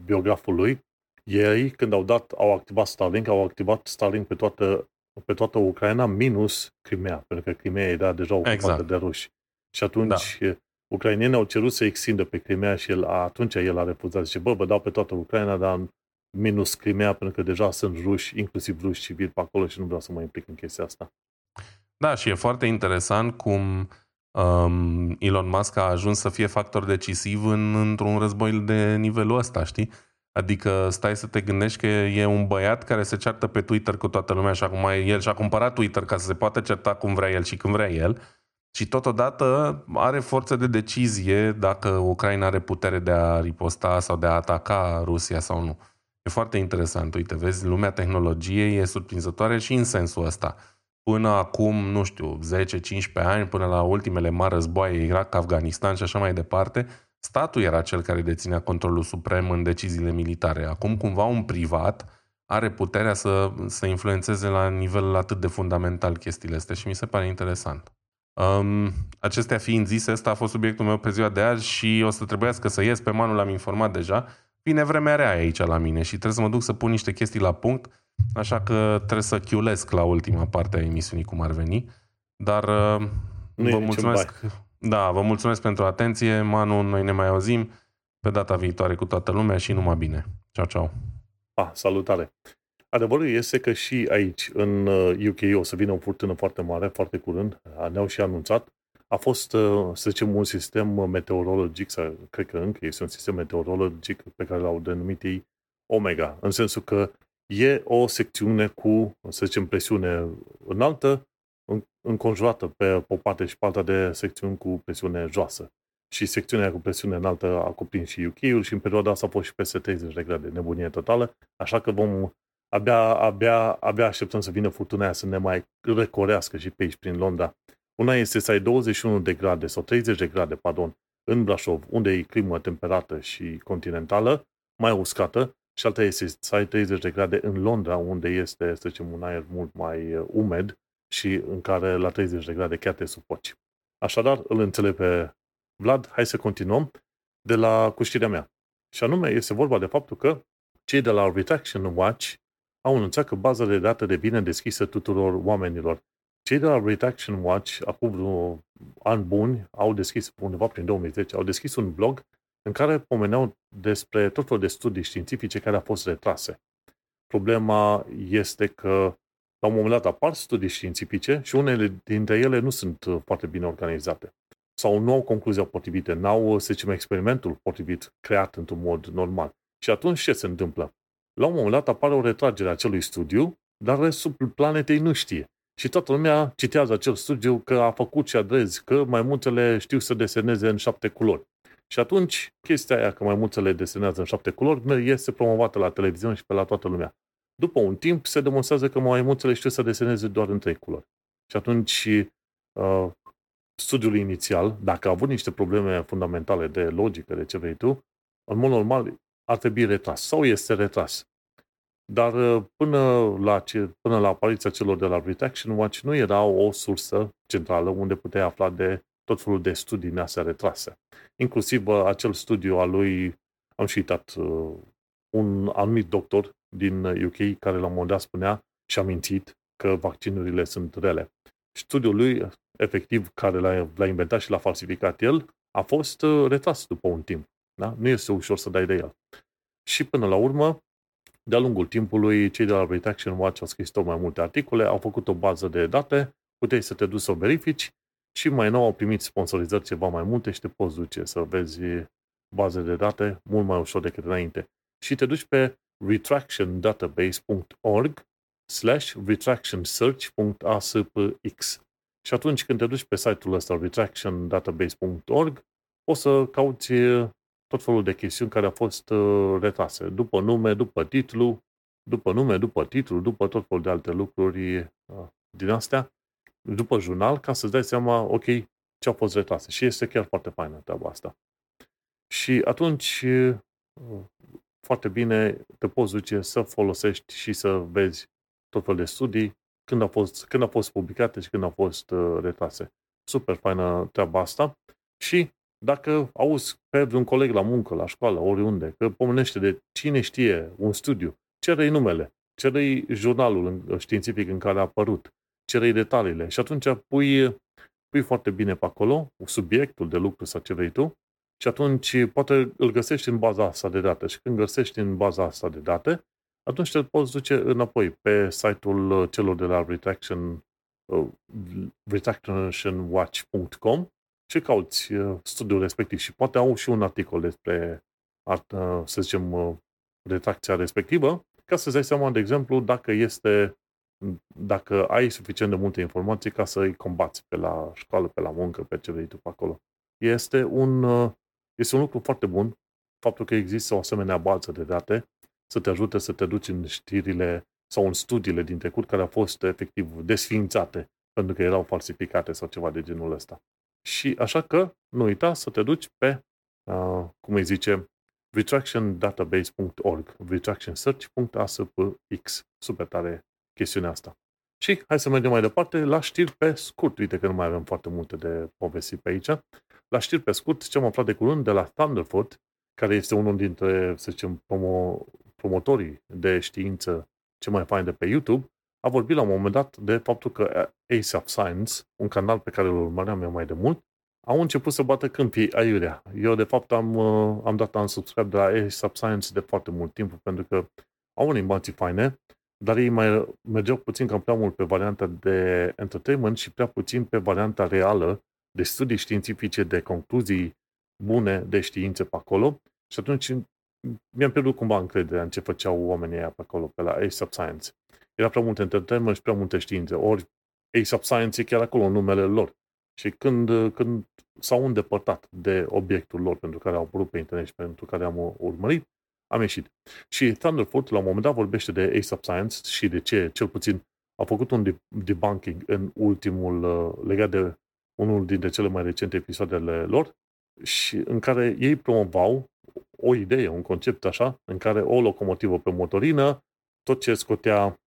biograful lui, ei, când au dat, au activat Starlink, au activat Starlink pe toată, pe toată Ucraina, minus Crimea, pentru că Crimea era deja ocupată exact. de ruși. Și atunci da. ucrainienii au cerut să extindă pe Crimea și el, atunci el a refuzat. Zice, bă, vă dau pe toată Ucraina, dar minus Crimea, pentru că deja sunt ruși, inclusiv ruși civili pe acolo și nu vreau să mă implic în chestia asta. Da, și e foarte interesant cum um, Elon Musk a ajuns să fie factor decisiv în, într-un război de nivelul ăsta, știi? Adică stai să te gândești că e un băiat care se ceartă pe Twitter cu toată lumea și acum el și-a cumpărat Twitter ca să se poată certa cum vrea el și când vrea el și totodată are forță de decizie dacă Ucraina are putere de a riposta sau de a ataca Rusia sau nu. E foarte interesant. Uite, vezi, lumea tehnologiei e surprinzătoare și în sensul ăsta. Până acum, nu știu, 10-15 ani, până la ultimele mari războaie, Irak, Afganistan și așa mai departe, statul era cel care deținea controlul suprem în deciziile militare. Acum, cumva, un privat are puterea să, să influențeze la nivel atât de fundamental chestiile astea și mi se pare interesant. Um, acestea fiind zise, ăsta a fost subiectul meu pe ziua de azi și o să trebuiască să ies pe manul, l-am informat deja, vine vremea rea aici la mine și trebuie să mă duc să pun niște chestii la punct, așa că trebuie să chiulesc la ultima parte a emisiunii cum ar veni. Dar uh, nu vă mulțumesc. Da, vă mulțumesc pentru atenție. Manu, noi ne mai auzim pe data viitoare cu toată lumea și numai bine. Ciao, ciao. Ah, salutare. Adevărul este că și aici, în UK, uh, o să vină o furtună foarte mare, foarte curând. Ne-au și anunțat a fost, uh, să zicem, un sistem meteorologic, sau cred că încă este un sistem meteorologic pe care l-au denumit ei Omega, în sensul că e o secțiune cu, să zicem, presiune înaltă, înconjurată pe o parte și pe alta de secțiuni cu presiune joasă. Și secțiunea cu presiune înaltă a cuprins și UK-ul și în perioada asta a fost și peste 30 de grade, nebunie totală, așa că vom abia, abia, abia așteptăm să vină furtuna aia să ne mai recorească și pe aici, prin Londra. Una este să ai 21 de grade sau 30 de grade, pardon, în Brașov, unde e climă temperată și continentală, mai uscată, și alta este să ai 30 de grade în Londra, unde este, să zicem, un aer mult mai uh, umed și în care la 30 de grade chiar te sufoci. Așadar, îl înțeleg pe Vlad, hai să continuăm de la cuștirea mea. Și anume, este vorba de faptul că cei de la Retraction Watch au anunțat că baza de date devine deschisă tuturor oamenilor. Cei de la Retraction Watch, acum vreo ani buni, au deschis, undeva prin 2010, au deschis un blog în care pomeneau despre tot felul de studii științifice care au fost retrase. Problema este că la un moment dat apar studii științifice și unele dintre ele nu sunt foarte bine organizate. Sau nu au concluzia potrivită, n-au, să zicem, experimentul potrivit creat într-un mod normal. Și atunci ce se întâmplă? La un moment dat apare o retragere a acelui studiu, dar restul planetei nu știe. Și toată lumea citează acel studiu că a făcut și adrezi, că mai multele știu să deseneze în șapte culori. Și atunci, chestia aia că mai multele desenează în șapte culori este promovată la televiziune și pe la toată lumea. După un timp, se demonstrează că mai multele știu să deseneze doar în trei culori. Și atunci, uh, studiul inițial, dacă a avut niște probleme fundamentale de logică, de ce vrei tu, în mod normal ar trebui retras sau este retras. Dar uh, până la, ce, până la apariția celor de la Retraction Watch nu era o sursă centrală unde puteai afla de tot felul de studii din astea retrase. Inclusiv uh, acel studiu al lui, am și uitat, uh, un anumit doctor din UK care la un moment dat spunea și a mințit că vaccinurile sunt rele. Studiul lui, efectiv, care l-a, l-a inventat și l-a falsificat el, a fost retras după un timp. Da? Nu este ușor să dai de el. Și până la urmă, de-a lungul timpului, cei de la Retraction Watch au scris tot mai multe articole, au făcut o bază de date, puteai să te duci să o verifici și mai nou au primit sponsorizări ceva mai multe și te poți duce să vezi baze de date mult mai ușor decât înainte. Și te duci pe retractiondatabase.org slash retractionsearch.aspx. Și atunci când te duci pe site-ul ăsta retractiondatabase.org, poți să cauți tot felul de chestiuni care au fost uh, retrase. După nume, după titlu, după nume, după titlu, după tot felul de alte lucruri uh, din astea, după jurnal, ca să-ți dai seama, ok, ce au fost retrase. Și este chiar foarte faină treaba asta. Și atunci, uh, foarte bine te poți duce să folosești și să vezi tot felul de studii, când au fost, când au fost publicate și când au fost retrase. Super faină treaba asta. Și dacă auzi pe vreun coleg la muncă, la școală, oriunde, că pomenește de cine știe un studiu, cere-i numele, cere-i jurnalul științific în care a apărut, cere-i detaliile și atunci pui, pui foarte bine pe acolo subiectul de lucru sau ce vrei tu și atunci poate îl găsești în baza asta de date și când găsești în baza asta de date, atunci te poți duce înapoi pe site-ul celor de la retraction, uh, retractionwatch.com ce cauți uh, studiul respectiv și poate au și un articol despre, uh, să zicem, uh, retracția respectivă, ca să-ți dai seama, de exemplu, dacă este dacă ai suficient de multe informații ca să îi combați pe la școală, pe la muncă, pe ce vrei tu pe acolo. Este un, este un lucru foarte bun faptul că există o asemenea bază de date să te ajute să te duci în știrile sau în studiile din trecut care au fost efectiv desfințate pentru că erau falsificate sau ceva de genul ăsta. Și așa că nu uita să te duci pe, uh, cum îi zice, retractiondatabase.org, retractionsearch.aspx. Super tare chestiunea asta. Și hai să mergem mai departe la știri pe scurt. Uite că nu mai avem foarte multe de povesti pe aici. La știri pe scurt, ce am aflat de curând de la Thunderfoot, care este unul dintre, să zicem, promo, promotorii de știință ce mai fain de pe YouTube, a vorbit la un moment dat de faptul că Ace of Science, un canal pe care îl urmăream eu mai de mult, au început să bată câmpii aiurea. Eu, de fapt, am, uh, am dat un subscribe de la Ace of Science de foarte mult timp, pentru că au animații faine, dar ei mai mergeau puțin cam prea mult pe varianta de entertainment și prea puțin pe varianta reală de studii științifice, de concluzii bune de științe pe acolo. Și atunci mi-am pierdut cumva încrederea în ce făceau oamenii aia pe acolo, pe la ASAP Science. Era prea mult entertainment și prea multe științe. Ori ASAP Science e chiar acolo în numele lor. Și când, când s-au îndepărtat de obiectul lor pentru care au apărut pe internet și pentru care am urmărit, am ieșit. Și Thunderfoot, la un moment dat, vorbește de ASAP Science și de ce, cel puțin, a făcut un debunking în ultimul, uh, legat de unul dintre cele mai recente episoadele lor, și în care ei promovau o idee, un concept așa, în care o locomotivă pe motorină, tot ce scotea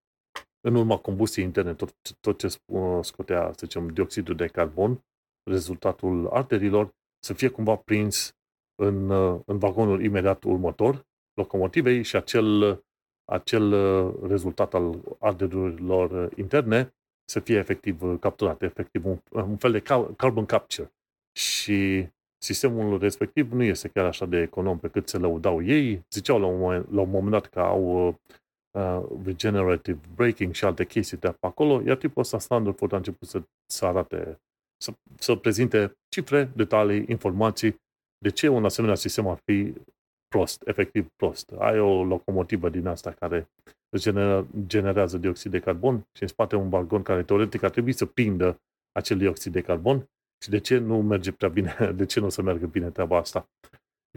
în urma combustiei interne, tot, tot ce uh, scotea, să zicem, dioxidul de carbon, rezultatul arterilor, să fie cumva prins în, uh, în vagonul imediat următor, locomotivei și acel, acel uh, rezultat al arderilor interne să fie efectiv capturat, efectiv un, un fel de carbon capture. Și sistemul respectiv nu este chiar așa de econom pe cât se lăudau ei. Ziceau la un moment, la un moment dat că au uh, regenerative braking și alte chestii de acolo, iar tipul ăsta standard a început să, să arate, să, să prezinte cifre, detalii, informații de ce un asemenea sistem ar fi prost, efectiv prost. Ai o locomotivă din asta care generează dioxid de carbon și în spate un vagon care teoretic ar trebui să prindă acel dioxid de carbon și de ce nu merge prea bine, de ce nu o să meargă bine treaba asta.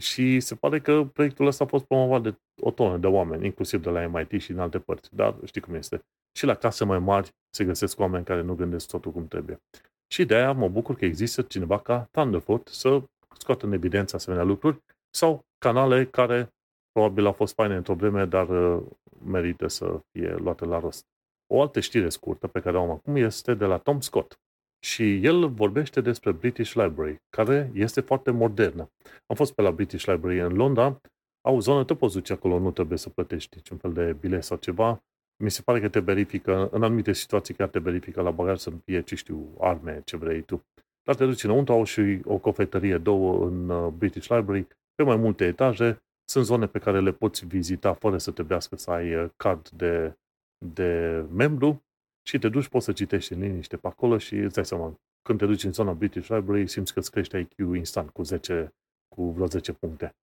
Și se pare că proiectul ăsta a fost promovat de o tonă de oameni, inclusiv de la MIT și în alte părți. Dar știi cum este. Și la case mai mari se găsesc oameni care nu gândesc totul cum trebuie. Și de aia mă bucur că există cineva ca Thunderfoot să scoată în evidență asemenea lucruri sau canale care probabil au fost faine într-o vreme, dar uh, merită să fie luate la rost. O altă știre scurtă pe care o am acum este de la Tom Scott. Și el vorbește despre British Library, care este foarte modernă. Am fost pe la British Library în Londra, au zonă, te poți duce acolo, nu trebuie să plătești niciun fel de bilet sau ceva. Mi se pare că te verifică, în anumite situații chiar te verifică la bagaj să fie, ce știu, arme, ce vrei tu. Dar te duci înăuntru, au și o cofetărie, două în uh, British Library, pe mai multe etaje. Sunt zone pe care le poți vizita fără să trebuiască să ai uh, card de, de membru și te duci, poți să citești în liniște pe acolo și îți dai seama, când te duci în zona British Library, simți că îți crește IQ instant cu 10, cu vreo 10 puncte.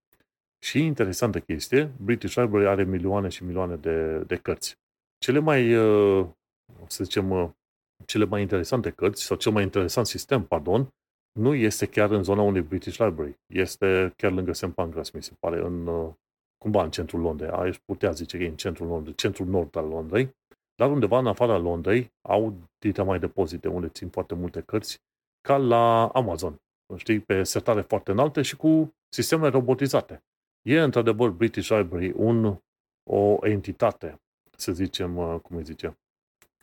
Și interesantă chestie, British Library are milioane și milioane de, de cărți. Cele mai, uh, să zicem, uh, cele mai interesante cărți, sau cel mai interesant sistem, pardon, nu este chiar în zona unei British Library. Este chiar lângă St. Pancras, mi se pare, în, uh, cumva în centrul Londrei. Aș putea zice că e în centrul Londrei, centrul nord al Londrei. Dar undeva în afara Londrei au dita mai depozite unde țin foarte multe cărți, ca la Amazon. Știi, pe setare foarte înalte și cu sisteme robotizate. E într-adevăr British Library un, o entitate, să zicem, uh, cum îi zice,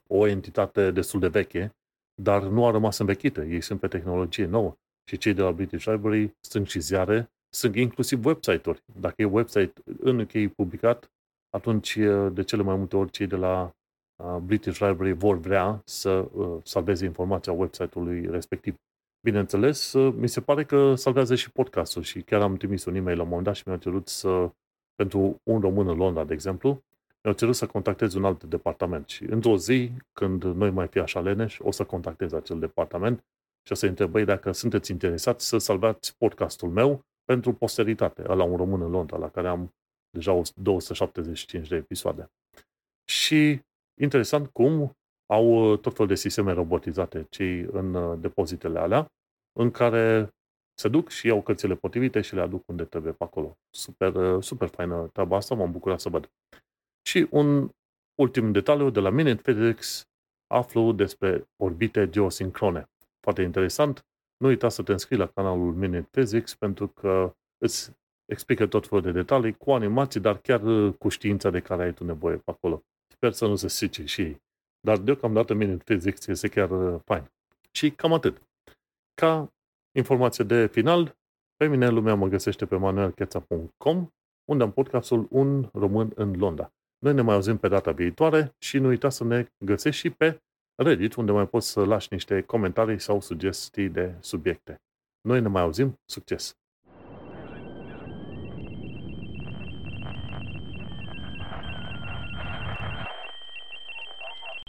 o entitate destul de veche, dar nu a rămas învechită. Ei sunt pe tehnologie nouă. Și cei de la British Library sunt și ziare, sunt inclusiv website-uri. Dacă e website în UK publicat, atunci de cele mai multe ori cei de la British Library vor vrea să uh, salveze informația website-ului respectiv. Bineînțeles, uh, mi se pare că salvează și podcastul și chiar am trimis un e-mail la un moment dat și mi-au cerut să, pentru un român în Londra, de exemplu, mi-au cerut să contactez un alt departament și într-o zi, când noi mai fi așa leneși, o să contactez acel departament și o să întrebăi dacă sunteți interesați să salvați podcastul meu pentru posteritate, la un român în Londra, la care am deja 275 de episoade. Și Interesant cum au uh, tot felul de sisteme robotizate cei în uh, depozitele alea, în care se duc și iau cărțile potrivite și le aduc unde trebuie pe acolo. Super, uh, super faină treaba asta, m-am bucurat să văd. Și un ultim detaliu de la Minute Physics, aflu despre orbite geosincrone. Foarte interesant. Nu uita să te înscrii la canalul Minute Physics pentru că îți explică tot felul de detalii cu animații, dar chiar cu știința de care ai tu nevoie pe acolo. Sper să nu se sice și ei. Dar deocamdată Minute Physics este chiar uh, fain. Și cam atât. Ca informație de final, pe mine lumea mă găsește pe manuelcheța.com, unde am podcastul Un Român în Londra. Noi ne mai auzim pe data viitoare și nu uita să ne găsești și pe Reddit, unde mai poți să lași niște comentarii sau sugestii de subiecte. Noi ne mai auzim. Succes!